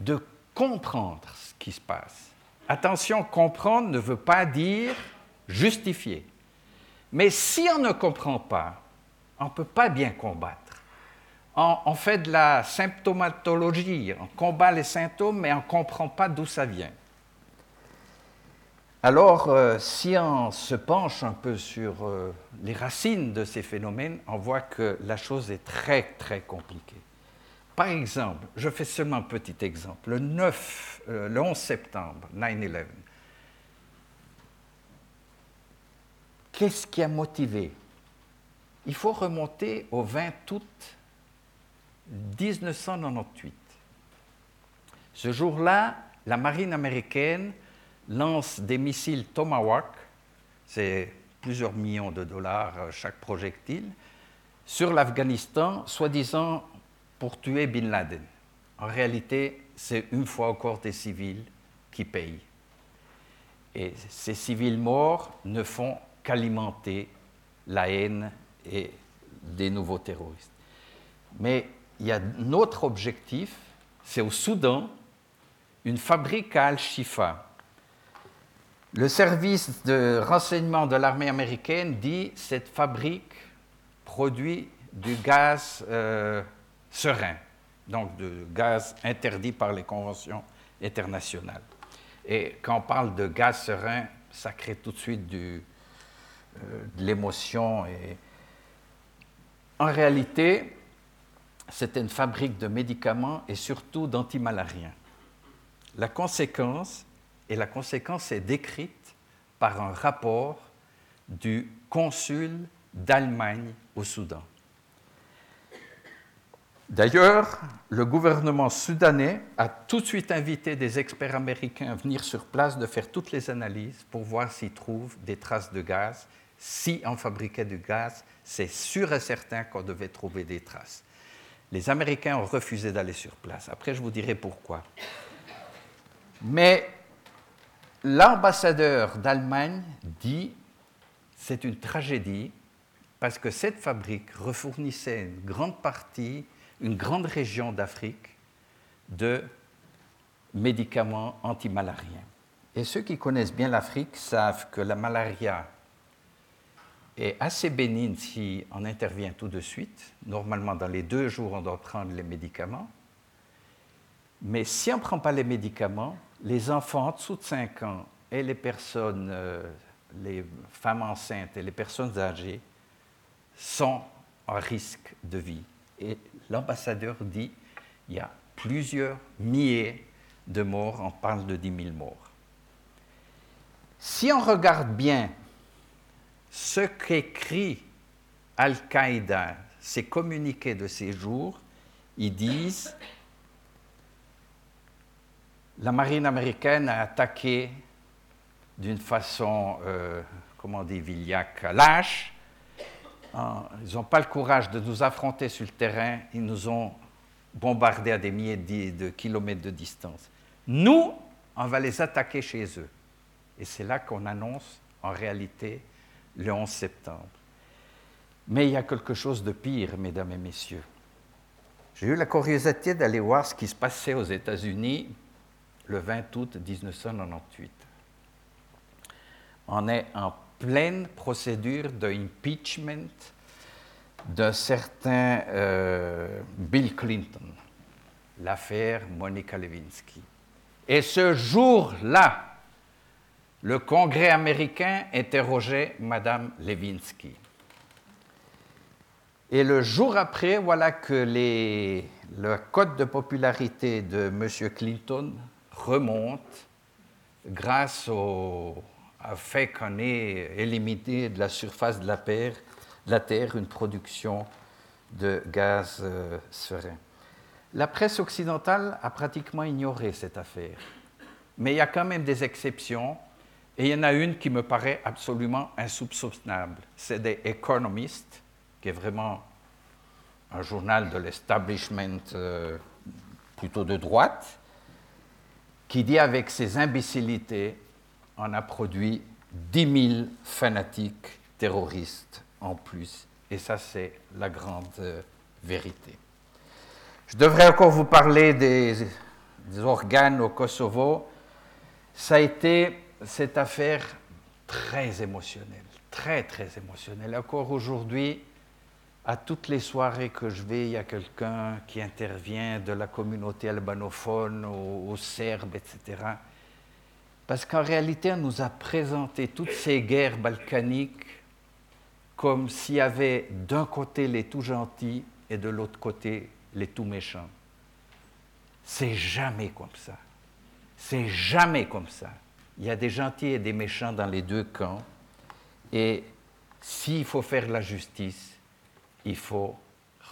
de comprendre ce qui se passe. Attention, comprendre ne veut pas dire justifier. Mais si on ne comprend pas, on ne peut pas bien combattre. On, fait de la symptomatologie, on combat les symptômes, mais on ne comprend pas d'où ça vient. Alors, euh, si on se penche un peu sur euh, les racines de ces phénomènes, on voit que la chose est très, très compliquée. Par exemple, je fais seulement un petit exemple. Le 9, euh, le 11 septembre, 9-11, qu'est-ce qui a motivé? Il faut remonter au 20 août 1998. Ce jour-là, la marine américaine lance des missiles Tomahawk, c'est plusieurs millions de dollars euh, chaque projectile, sur l'Afghanistan, soi-disant pour tuer Bin Laden. En réalité, c'est une fois encore des civils qui payent. Et ces civils morts ne font qu'alimenter la haine et des nouveaux terroristes. Mais il y a un autre objectif, c'est au Soudan, une fabrique à Al-Shifa, le service de renseignement de l'armée américaine dit cette fabrique produit du gaz euh, serein, donc du gaz interdit par les conventions internationales. Et quand on parle de gaz serein, ça crée tout de suite euh, de l'émotion. Et... En réalité, c'était une fabrique de médicaments et surtout d'antimalariens. La conséquence, et la conséquence est décrite par un rapport du consul d'Allemagne au Soudan. D'ailleurs, le gouvernement soudanais a tout de suite invité des experts américains à venir sur place de faire toutes les analyses pour voir s'ils trouvent des traces de gaz. Si on fabriquait du gaz, c'est sûr et certain qu'on devait trouver des traces. Les Américains ont refusé d'aller sur place. Après, je vous dirai pourquoi. Mais l'ambassadeur d'Allemagne dit c'est une tragédie parce que cette fabrique refournissait une grande partie, une grande région d'Afrique de médicaments antimalariens. Et ceux qui connaissent bien l'Afrique savent que la malaria est assez bénigne si on intervient tout de suite. Normalement, dans les deux jours, on doit prendre les médicaments. Mais si on ne prend pas les médicaments, les enfants en dessous de 5 ans et les personnes, euh, les femmes enceintes et les personnes âgées sont en risque de vie. L'ambassadeur dit il y a plusieurs milliers de morts, on parle de 10 000 morts. Si on regarde bien ce qu'écrit Al-Qaïda, ces communiqués de ces jours, ils disent la marine américaine a attaqué d'une façon, euh, comment on dit, Villac, lâche. Ils n'ont pas le courage de nous affronter sur le terrain. Ils nous ont bombardés à des milliers de kilomètres de distance. Nous, on va les attaquer chez eux. Et c'est là qu'on annonce, en réalité, le 11 septembre. Mais il y a quelque chose de pire, mesdames et messieurs. J'ai eu la curiosité d'aller voir ce qui se passait aux États-Unis le 20 août 1998. On est en pleine procédure d'impeachment d'un certain euh, Bill Clinton, l'affaire Monica Lewinsky. Et ce jour-là, le Congrès américain interrogeait Mme Lewinsky. Et le jour après, voilà que le code de popularité de M. Clinton remonte grâce au fait qu'on ait éliminé de la surface de la, de la Terre une production de gaz euh, serein. La presse occidentale a pratiquement ignoré cette affaire. Mais il y a quand même des exceptions, et il y en a une qui me paraît absolument insoupçonnable. C'est des Economist, qui est vraiment un journal de l'establishment euh, plutôt de droite, qui dit avec ses imbécilités, on a produit 10 000 fanatiques terroristes en plus. Et ça, c'est la grande euh, vérité. Je devrais encore vous parler des, organes au Kosovo. Ça a été cette affaire très émotionnelle, très, très émotionnelle. Encore aujourd'hui, à toutes les soirées que je vais, il y a quelqu'un qui intervient de la communauté albanophone aux, Serbes, etc. Parce qu'en réalité, on nous a présenté toutes ces guerres balkaniques comme s'il y avait d'un côté les tout gentils et de l'autre côté les tout méchants. C'est jamais comme ça. C'est jamais comme ça. Il y a des gentils et des méchants dans les deux camps. Et s'il faut faire la justice, il faut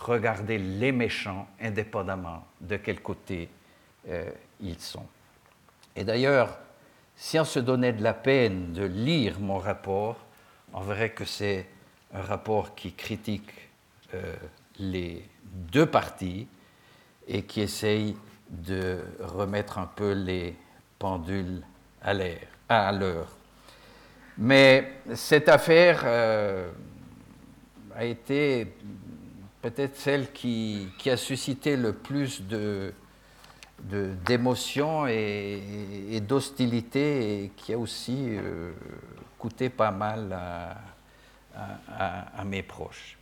regarder les méchants indépendamment de quel côté euh, ils sont. Et d'ailleurs, si on se donnait de la peine de lire mon rapport, on verrait que c'est un rapport qui critique euh, les deux parties et qui essaye de remettre un peu les pendules à l'heure. Mais cette affaire euh, a été peut-être celle qui, a suscité le plus de, d'émotions et, d'hostilité et qui a aussi euh, coûté pas mal à, mes proches.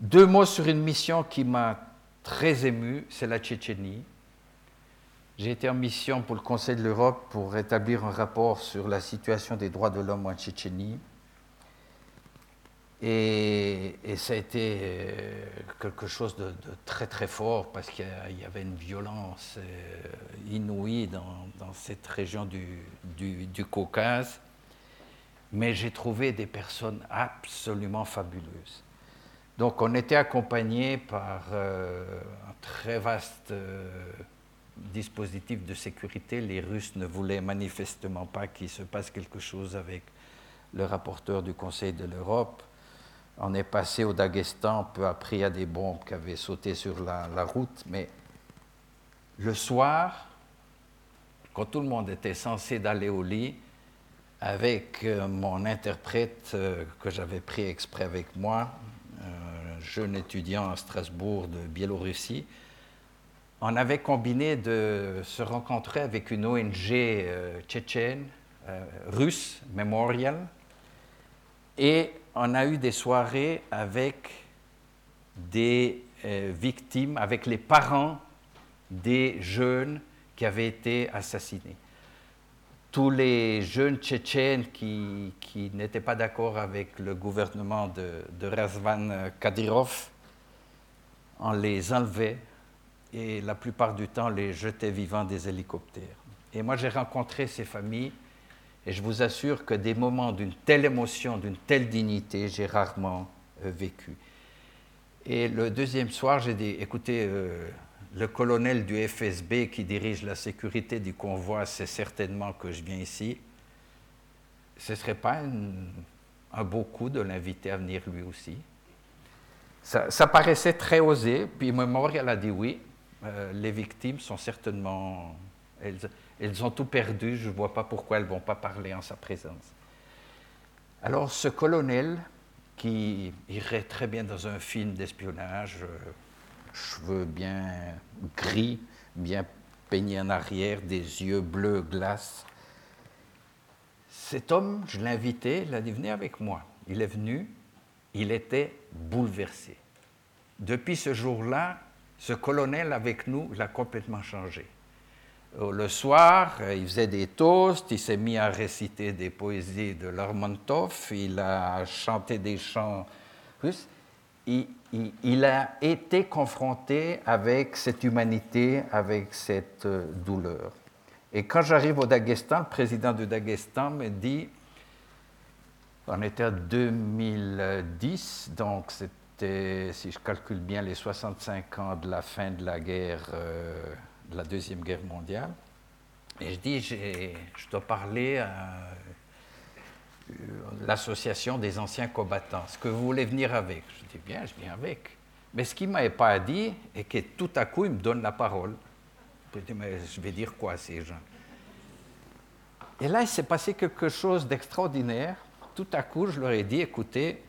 Deux mots sur une mission qui m'a très ému, c'est la Tchétchénie. J'ai été en mission pour le Conseil de l'Europe pour établir un rapport sur la situation des droits de l'homme en Tchétchénie. Et, ça a été euh, quelque chose de, très très fort parce qu'il y avait une violence euh, inouïe dans, cette région du, Caucase. Mais j'ai trouvé des personnes absolument fabuleuses. Donc on était accompagné par euh, un très vaste dispositif de sécurité. Les Russes ne voulaient manifestement pas qu'il se passe quelque chose avec le rapporteur du Conseil de l'Europe. On est passé au Daghestan, peu après, il y a des bombes qui avaient sauté sur la, route, mais le soir, quand tout le monde était censé d'aller au lit, avec euh, mon interprète euh, que j'avais pris exprès avec moi, un jeune étudiant à Strasbourg de Biélorussie, on avait combiné de se rencontrer avec une ONG euh, tchétchène, russe, Memorial, et on a eu des soirées avec des euh, victimes, avec les parents des jeunes qui avaient été assassinés. Tous les jeunes tchétchènes qui, n'étaient pas d'accord avec le gouvernement de, de Razvan Kadyrov, on les enlevait et la plupart du temps les jetait vivants des hélicoptères. Et moi j'ai rencontré ces familles et je vous assure que des moments d'une telle émotion, d'une telle dignité, j'ai rarement euh, vécu. Et le deuxième soir, j'ai dit, écoutez, euh, le colonel du FSB qui dirige la sécurité du convoi sait certainement que je viens ici, ce ne serait pas un beau coup de l'inviter à venir lui aussi? Ça, paraissait très osé, puis Memorial a dit oui, euh, les victimes sont certainement... Elles, elles ont tout perdu, je ne vois pas pourquoi elles ne vont pas parler en sa présence. Alors ce colonel, qui irait très bien dans un film d'espionnage, euh, cheveux bien gris, bien peignés en arrière, des yeux bleus glace. Cet homme, je l'ai invité, il a dit venez avec moi. Il est venu, il était bouleversé. Depuis ce jour-là, ce colonel avec nous l'a complètement changé. Euh, le soir, il faisait des toasts, il s'est mis à réciter des poésies de Lermontov, il a chanté des chants russes. Il, a été confronté avec cette humanité, avec cette euh, douleur. Et quand j'arrive au Daghestan, le président du Daghestan me dit, on était en 2010, donc c'était, si je calcule bien, les 65 ans de la fin de la guerre. Euh, de la Deuxième Guerre mondiale. Et je dis, je dois parler à euh, l'association des anciens combattants. Est-ce que vous voulez venir avec Je dis, bien, je viens avec. Mais ce qu'il ne m'avait pas dit, et que tout à coup, il me donne la parole. Je dis, mais je vais dire quoi à ces gens? Et là, il s'est passé quelque chose d'extraordinaire. Tout à coup, je leur ai dit, écoutez,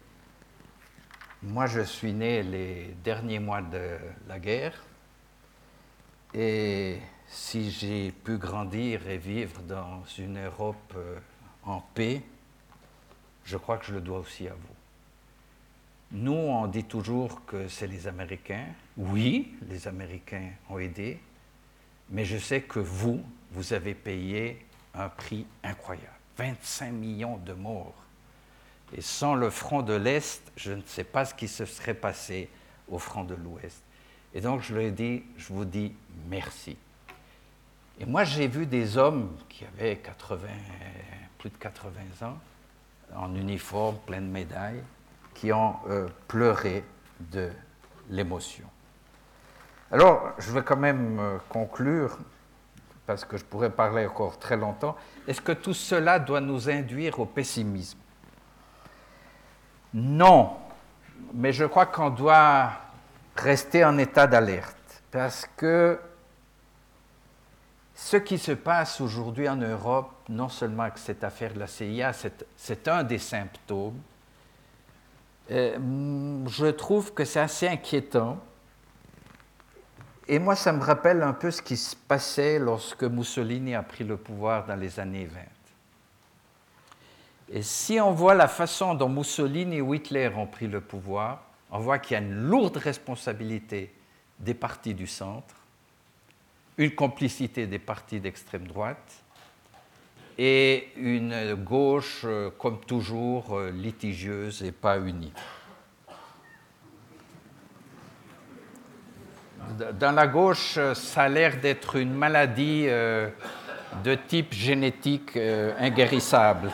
moi, je suis né les derniers mois de la guerre. Et si j'ai pu grandir et vivre dans une Europe euh, en paix, je crois que je le dois aussi à vous. Nous, on dit toujours que c'est les Américains. Oui, les Américains ont aidé, mais je sais que vous, vous avez payé un prix incroyable. 25 millions de morts. Et sans le front de l'Est, je ne sais pas ce qui se serait passé au front de l'Ouest. Et donc je lui ai dit, je vous dis merci. Et moi j'ai vu des hommes qui avaient 80, plus de 80 ans, en uniforme, plein de médailles, qui ont euh, pleuré de l'émotion. Alors, je vais quand même euh, conclure, parce que je pourrais parler encore très longtemps. Est-ce que tout cela doit nous induire au pessimisme? Non, mais je crois qu'on doit rester en état d'alerte parce que ce qui se passe aujourd'hui en Europe, non seulement avec cette affaire de la CIA, c'est un des symptômes. Euh, je trouve que c'est assez inquiétant. Et moi, ça me rappelle un peu ce qui se passait lorsque Mussolini a pris le pouvoir dans les années 20. Et si on voit la façon dont Mussolini ou Hitler ont pris le pouvoir, on voit qu'il y a une lourde responsabilité des partis du centre, une complicité des partis d'extrême droite et une gauche, euh, comme toujours, euh, litigieuse et pas unie. Dans la gauche, ça a l'air d'être une maladie euh, de type génétique inguérissable.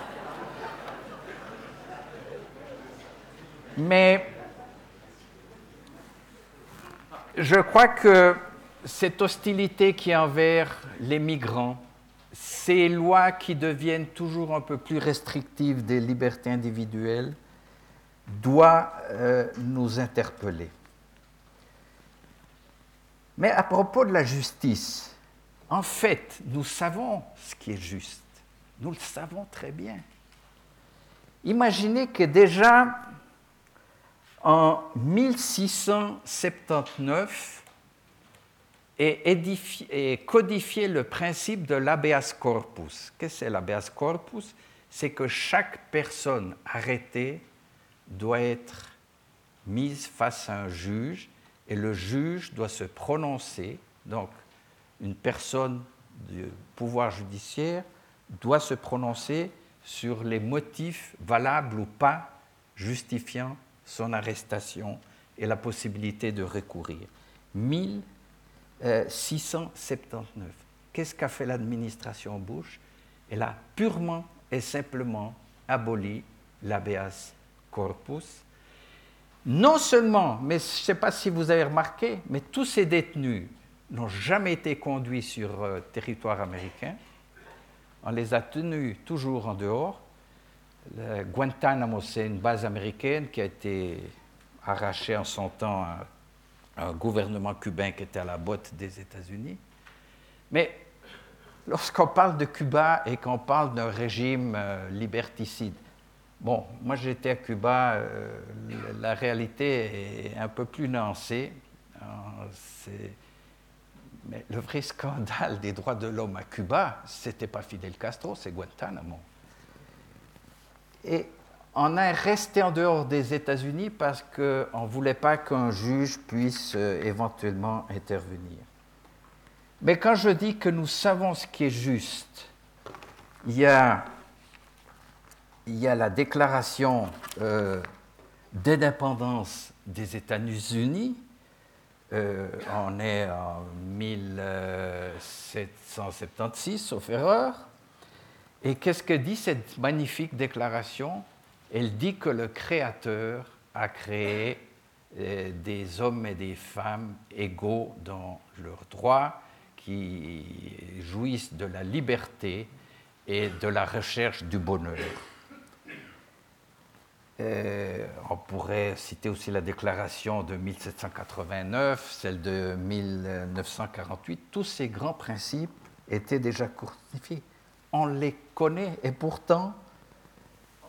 Mais je crois que cette hostilité qui est envers les migrants, ces lois qui deviennent toujours un peu plus restrictives des libertés individuelles, doit euh, nous interpeller. Mais à propos de la justice, en fait, nous savons ce qui est juste. Nous le savons très bien. Imaginez que déjà en 1679 est, codifié le principe de l'habeas corpus. Qu'est-ce que c'est corpus? C'est que chaque personne arrêtée doit être mise face à un juge et le juge doit se prononcer. Donc, une personne du pouvoir judiciaire doit se prononcer sur les motifs valables ou pas justifiant son arrestation et la possibilité de recourir. 1679. Qu'est-ce qu'a fait l'administration Bush? Elle a purement et simplement aboli l'habeas corpus. Non seulement, mais je ne sais pas si vous avez remarqué, mais tous ces détenus n'ont jamais été conduits sur euh, territoire américain. On les a tenus toujours en dehors. Guantanamo, c'est une base américaine qui a été arrachée en son temps à un gouvernement cubain qui était à la botte des États-Unis. Mais lorsqu'on parle de Cuba et qu'on parle d'un régime euh, liberticide, bon, moi j'étais à Cuba, euh, la réalité est un peu plus nuancée. Mais le vrai scandale des droits de l'homme à Cuba, ce n'était pas Fidel Castro, c'est Guantanamo. Et on est resté en dehors des États-Unis parce qu'on ne voulait pas qu'un juge puisse euh, éventuellement intervenir. Mais quand je dis que nous savons ce qui est juste, il y a, la déclaration euh, d'indépendance des États-Unis. Euh, on est en 1776, sauf erreur. Et qu'est-ce que dit cette magnifique déclaration? Elle dit que le Créateur a créé euh, des hommes et des femmes égaux dans leurs droits, qui jouissent de la liberté et de la recherche du bonheur. Euh, on pourrait citer aussi la déclaration de 1789, celle de 1948. Tous ces grands principes étaient déjà codifiés. On les connaît et pourtant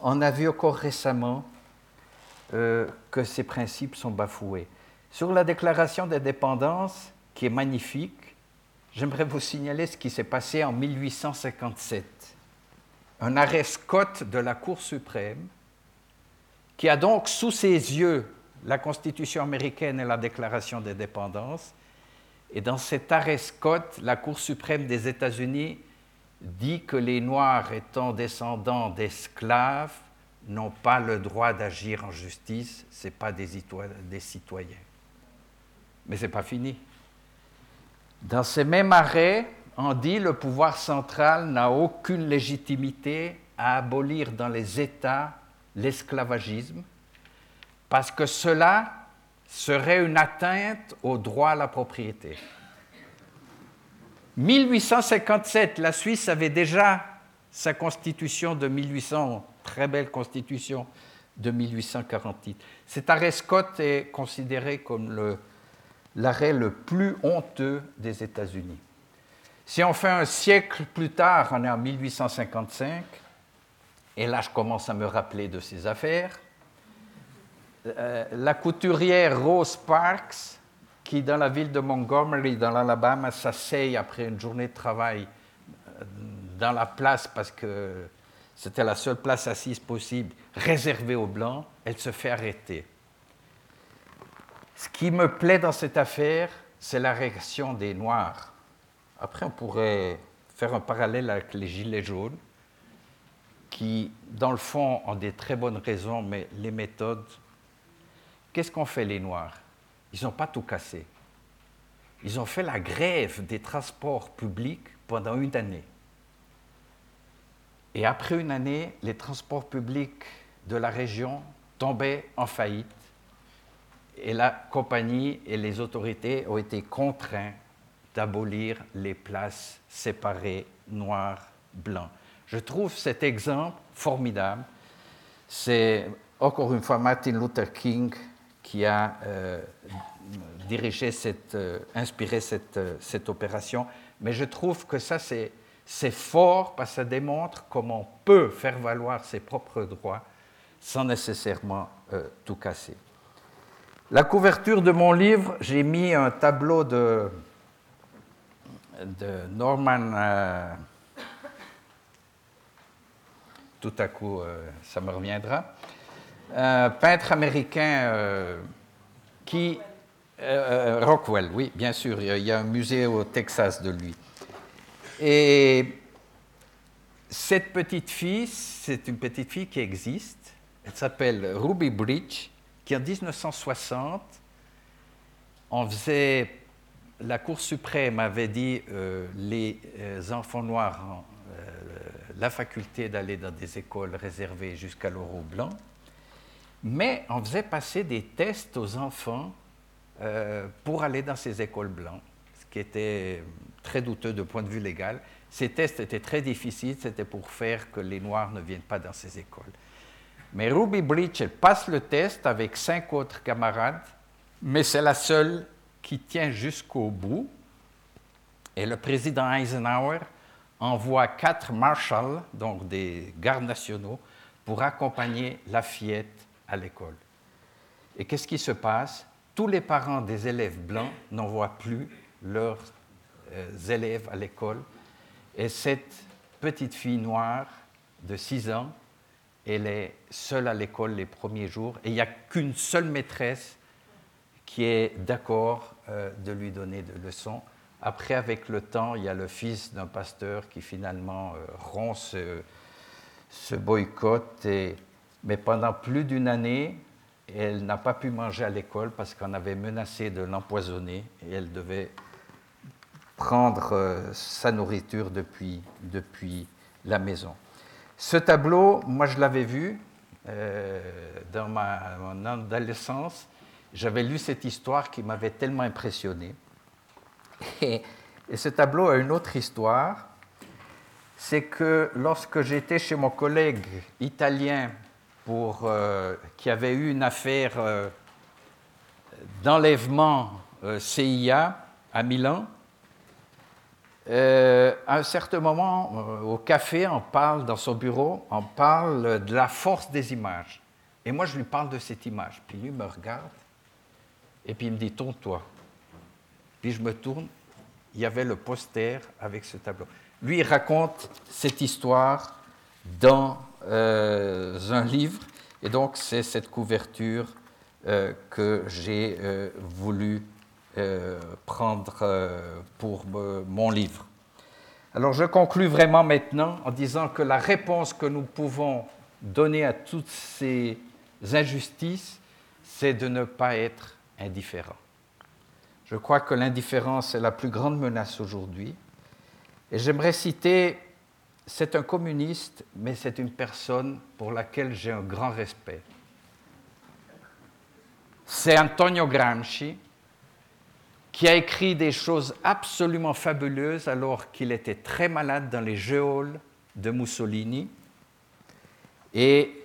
on a vu encore récemment euh, que ces principes sont bafoués. Sur la déclaration d'indépendance, qui est magnifique, j'aimerais vous signaler ce qui s'est passé en 1857. Un arrêt Scott de la Cour suprême, qui a donc sous ses yeux la Constitution américaine et la Déclaration d'indépendance. Et dans cet arrêt Scott, la Cour suprême des États-Unis dit que les Noirs étant descendants d'esclaves n'ont pas le droit d'agir en justice, ce pas des, citoyens. Mais ce n'est pas fini. Dans ces mêmes arrêts, on dit le pouvoir central n'a aucune légitimité à abolir dans les États l'esclavagisme, parce que cela serait une atteinte au droit à la propriété. 1857, la Suisse avait déjà sa constitution de 1800, très belle constitution de 1848. Cet arrêt Scott est considéré comme l'arrêt le, plus honteux des États-Unis. Si on fait un siècle plus tard, on est en 1855, et là je commence à me rappeler de ces affaires, euh, la couturière Rose Parks qui, dans la ville de Montgomery, dans l'Alabama, s'asseye après une journée de travail euh, dans la place parce que c'était la seule place assise possible, réservée aux Blancs, elle se fait arrêter. Ce qui me plaît dans cette affaire, c'est la réaction des Noirs. Après, on pourrait faire un parallèle avec les Gilets jaunes, qui, dans le fond, ont des très bonnes raisons, mais les méthodes. Qu'est-ce qu'ont fait les Noirs? Ils n'ont pas tout cassé. Ils ont fait la grève des transports publics pendant une année. Et après une année, les transports publics de la région tombaient en faillite et la compagnie et les autorités ont été contraints d'abolir les places séparées noir-blanc. Je trouve cet exemple formidable. C'est encore une fois Martin Luther King qui a euh, dirigé, cette, euh, inspiré cette, euh, cette, opération. Mais je trouve que ça, c'est fort parce que ça démontre comment on peut faire valoir ses propres droits sans nécessairement tout casser. La couverture de mon livre, j'ai mis un tableau de, de Norman. tout à coup, ça me reviendra un peintre américain euh, qui... Euh, euh, Rockwell, oui, bien sûr, il y a un musée au Texas de lui. Et cette petite fille, c'est une petite fille qui existe, elle s'appelle Ruby Bridge, qui en 1960, on faisait, la Cour suprême avait dit les enfants noirs ont la faculté d'aller dans des écoles réservées jusqu'à l'euro blanc mais on faisait passer des tests aux enfants euh, pour aller dans ces écoles blanches, ce qui était très douteux de point de vue légal. Ces tests étaient très difficiles, c'était pour faire que les Noirs ne viennent pas dans ces écoles. Mais Ruby Bridge, elle passe le test avec cinq autres camarades, mais c'est la seule qui tient jusqu'au bout. Et le président Eisenhower envoie quatre marshals, donc des gardes nationaux, pour accompagner la fillette l'école. Et qu'est-ce qui se passe? Tous les parents des élèves blancs n'envoient plus leurs euh, élèves à l'école. Et cette petite fille noire de 6 ans, elle est seule à l'école les premiers jours et il n'y a qu'une seule maîtresse qui est d'accord euh, de lui donner des leçons. Après, avec le temps, il y a le fils d'un pasteur qui finalement euh, rompt ce, ce boycott. Et, mais pendant plus d'une année, elle n'a pas pu manger à l'école parce qu'on avait menacé de l'empoisonner et elle devait prendre euh, sa nourriture depuis, depuis la maison. Ce tableau, moi je l'avais vu euh, dans ma, mon adolescence. J'avais lu cette histoire qui m'avait tellement impressionné. Et, et, ce tableau a une autre histoire. C'est que lorsque j'étais chez mon collègue italien euh, qui avait eu une affaire euh, d'enlèvement euh, CIA à Milan, à un certain moment, au café, on parle, dans son bureau, on parle de la force des images. Et moi, je lui parle de cette image. Puis lui me regarde, et puis il me dit, tourne-toi. Puis je me tourne, il y avait le poster avec ce tableau. Lui, il raconte cette histoire dans un livre, et donc c'est cette couverture euh, que j'ai euh, voulu euh, prendre euh, pour mon livre. Alors je conclus vraiment maintenant en disant que la réponse que nous pouvons donner à toutes ces injustices, c'est de ne pas être indifférent. Je crois que l'indifférence est la plus grande menace aujourd'hui. Et j'aimerais citer, c'est un communiste, mais c'est une personne pour laquelle j'ai un grand respect. C'est Antonio Gramsci, qui a écrit des choses absolument fabuleuses alors qu'il était très malade dans les geôles de Mussolini. Et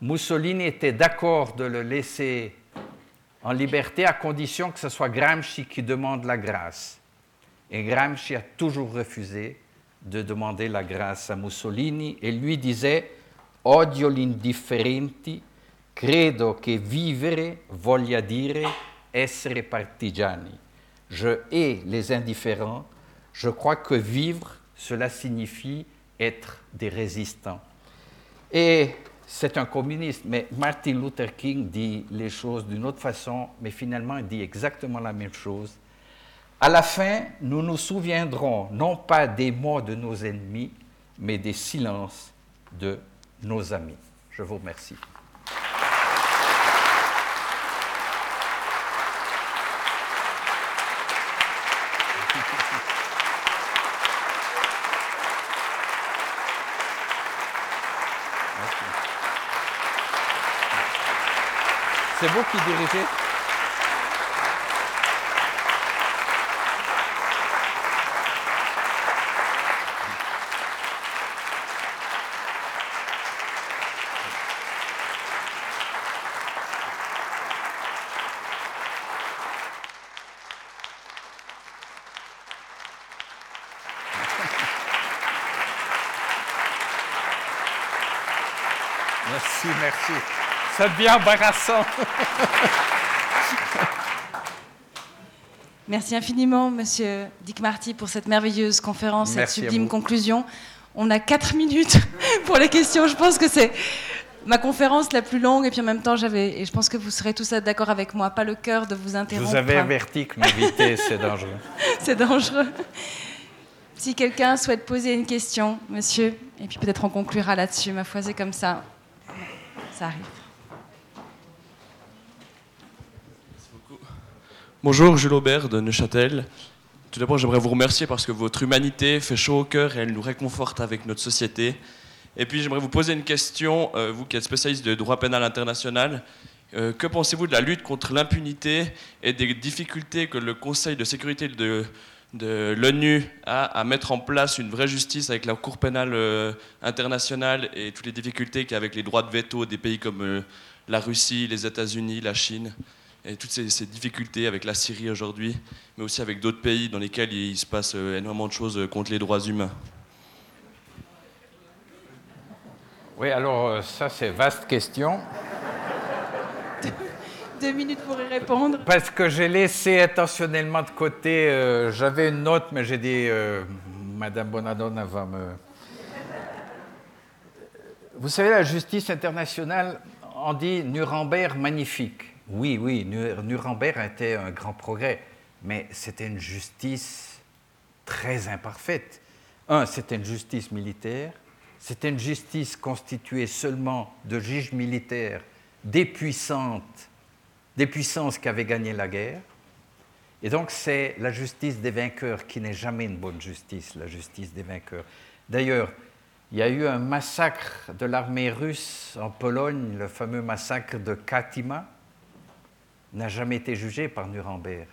Mussolini était d'accord de le laisser en liberté à condition que ce soit Gramsci qui demande la grâce. Et Gramsci a toujours refusé de demander la grâce à Mussolini et lui disait Odio l'indifferenti, credo che vivere voglia dire essere partigiani. Je hais les indifférents. Je crois que vivre, cela signifie être des résistants. Et c'est un communiste, mais Martin Luther King dit les choses d'une autre façon, mais finalement il dit exactement la même chose. À la fin, nous nous souviendrons non pas des mots de nos ennemis, mais des silences de nos amis. Je vous remercie. C'est vous qui dirigez Merci, merci. Ça devient embarrassant. Merci infiniment, Monsieur Dick Marty, pour cette merveilleuse conférence, cette Merci sublime conclusion. On a quatre minutes pour les questions. Je pense que c'est ma conférence la plus longue, et puis en même temps, j'avais, et je pense que vous serez tous d'accord avec moi, pas le cœur de vous interrompre. vous avais averti que m'inviter, c'est dangereux. C'est dangereux. Si quelqu'un souhaite poser une question, monsieur, et puis peut-être on conclura là-dessus. Ma foi, c'est comme ça. Ça arrive. Bonjour, Jules Aubert de Neuchâtel. Tout d'abord, j'aimerais vous remercier parce que votre humanité fait chaud au cœur et elle nous réconforte avec notre société. Et puis, j'aimerais vous poser une question, euh, vous qui êtes spécialiste de droit pénal international. Euh, que pensez-vous de la lutte contre l'impunité et des difficultés que le Conseil de sécurité de l'ONU à, mettre en place une vraie justice avec la Cour pénale euh, internationale et toutes les difficultés qu'il y a avec les droits de veto des pays comme la Russie, les États-Unis, la Chine, et toutes ces, difficultés avec la Syrie aujourd'hui, mais aussi avec d'autres pays dans lesquels il, se passe euh, énormément de choses contre les droits humains. Oui, alors ça c'est vaste question deux minutes pour y répondre. Parce que j'ai laissé intentionnellement de côté, euh, j'avais une note, mais j'ai dit, euh, Madame Bonadonna va me... Vous savez, la justice internationale, on dit Nuremberg magnifique. Oui, oui, Nuremberg a été un grand progrès, mais c'était une justice très imparfaite. Un, c'était une justice militaire, c'était une justice constituée seulement de juges militaires dépuissantes des puissances qui avaient gagné la guerre. Et donc c'est la justice des vainqueurs qui n'est jamais une bonne justice, la justice des vainqueurs. D'ailleurs, il y a eu un massacre de l'armée russe en Pologne, le fameux massacre de Katima, n'a jamais été jugé par Nuremberg.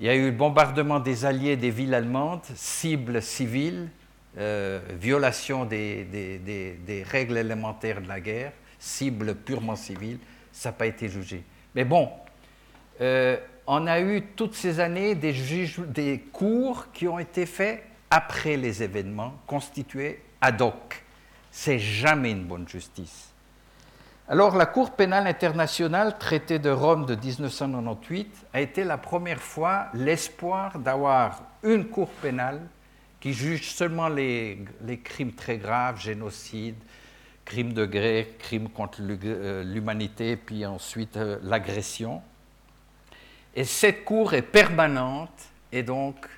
Il y a eu le bombardement des alliés des villes allemandes, cibles civiles, euh, violation des, règles élémentaires de la guerre, cible purement civile, ça n'a pas été jugé. Mais bon, euh, on a eu toutes ces années des, des cours qui ont été faits après les événements, constitués ad hoc. C'est jamais une bonne justice. Alors la Cour pénale internationale, traité de Rome de 1998, a été la première fois l'espoir d'avoir une Cour pénale qui juge seulement les, crimes très graves, génocide, crimes de guerre, crimes contre euh, l'humanité, puis ensuite euh, l'agression. Et cette cour est permanente et donc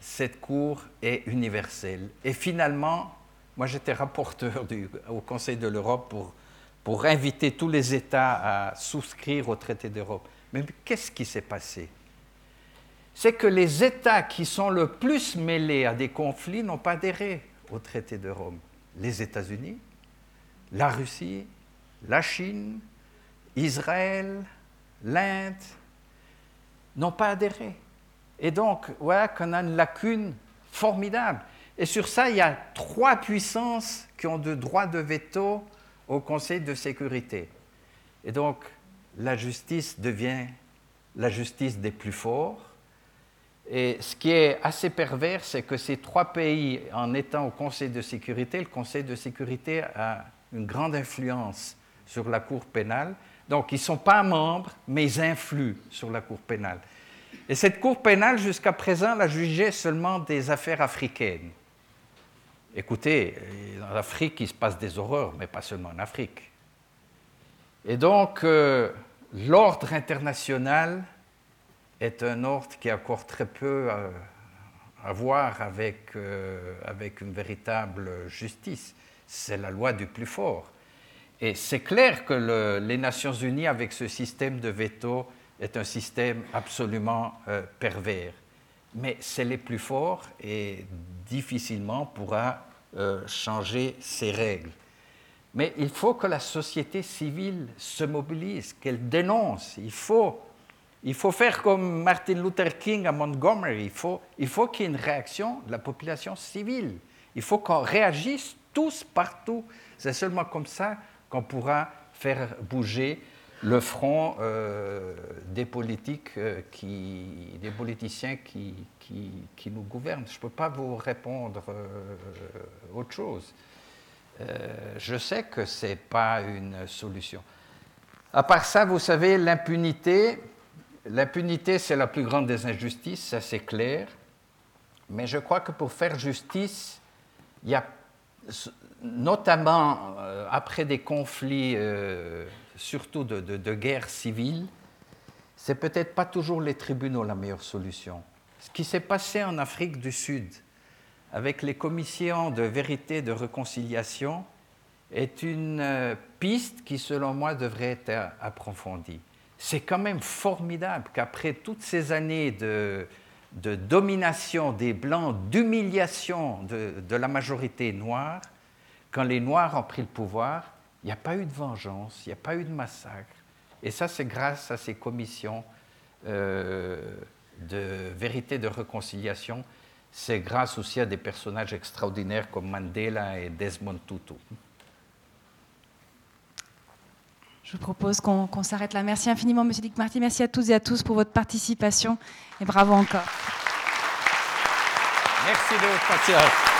cette cour est universelle. Et finalement, moi j'étais rapporteur au Conseil de l'Europe pour, pour inviter tous les États à souscrire au traité d'Europe. Mais qu'est-ce qui s'est passé? C'est que les États qui sont le plus mêlés à des conflits n'ont pas adhéré au traité de Rome. Les États-Unis, la Russie, la Chine, Israël, l'Inde n'ont pas adhéré. Et donc, voilà qu'on a une lacune formidable. Et sur ça, il y a trois puissances qui ont de droit de veto au Conseil de sécurité. Et donc, la justice devient la justice des plus forts. Et ce qui est assez pervers, c'est que ces trois pays, en étant au Conseil de sécurité, le Conseil de sécurité a une grande influence sur la Cour pénale. Donc, ils ne sont pas membres, mais ils influent sur la Cour pénale. Et cette Cour pénale, jusqu'à présent, a jugé seulement des affaires africaines. Écoutez, en Afrique, il se passe des horreurs, mais pas seulement en Afrique. Et donc, euh, l'ordre international est un ordre qui a encore très peu à, voir avec, euh, une véritable justice c'est la loi du plus fort. Et c'est clair que les Nations Unies, avec ce système de veto, est un système absolument euh, pervers. Mais c'est les plus forts et difficilement pourra euh, changer ces règles. Mais il faut que la société civile se mobilise, qu'elle dénonce. Il faut, il faut faire comme Martin Luther King à Montgomery. Il faut, il faut qu'il y ait une réaction de la population civile. Il faut qu'on réagisse tous partout. C'est seulement comme ça qu'on pourra faire bouger le front euh, des politiques, euh, des politiciens qui, qui, nous gouvernent. Je ne peux pas vous répondre euh, autre chose. je sais que ce n'est pas une solution. À part ça, vous savez, l'impunité, l'impunité, c'est la plus grande des injustices, ça c'est clair. Mais je crois que pour faire justice, il y a notamment après des conflits, surtout de, guerre civile, c'est peut-être pas toujours les tribunaux la meilleure solution. Ce qui s'est passé en Afrique du Sud avec les commissions de vérité et de réconciliation est une euh, piste qui, selon moi, devrait être approfondie. C'est quand même formidable qu'après toutes ces années de domination des Blancs, d'humiliation de, la majorité noire, quand les Noirs ont pris le pouvoir, il n'y a pas eu de vengeance, il n'y a pas eu de massacre. Et ça, c'est grâce à ces commissions euh, de vérité, de réconciliation, c'est grâce aussi à des personnages extraordinaires comme Mandela et Desmond Tutu. Je vous propose qu'on s'arrête là. Merci infiniment, Monsieur Dick Marty. Merci à tous et à tous pour votre participation et bravo encore. Merci de votre patience.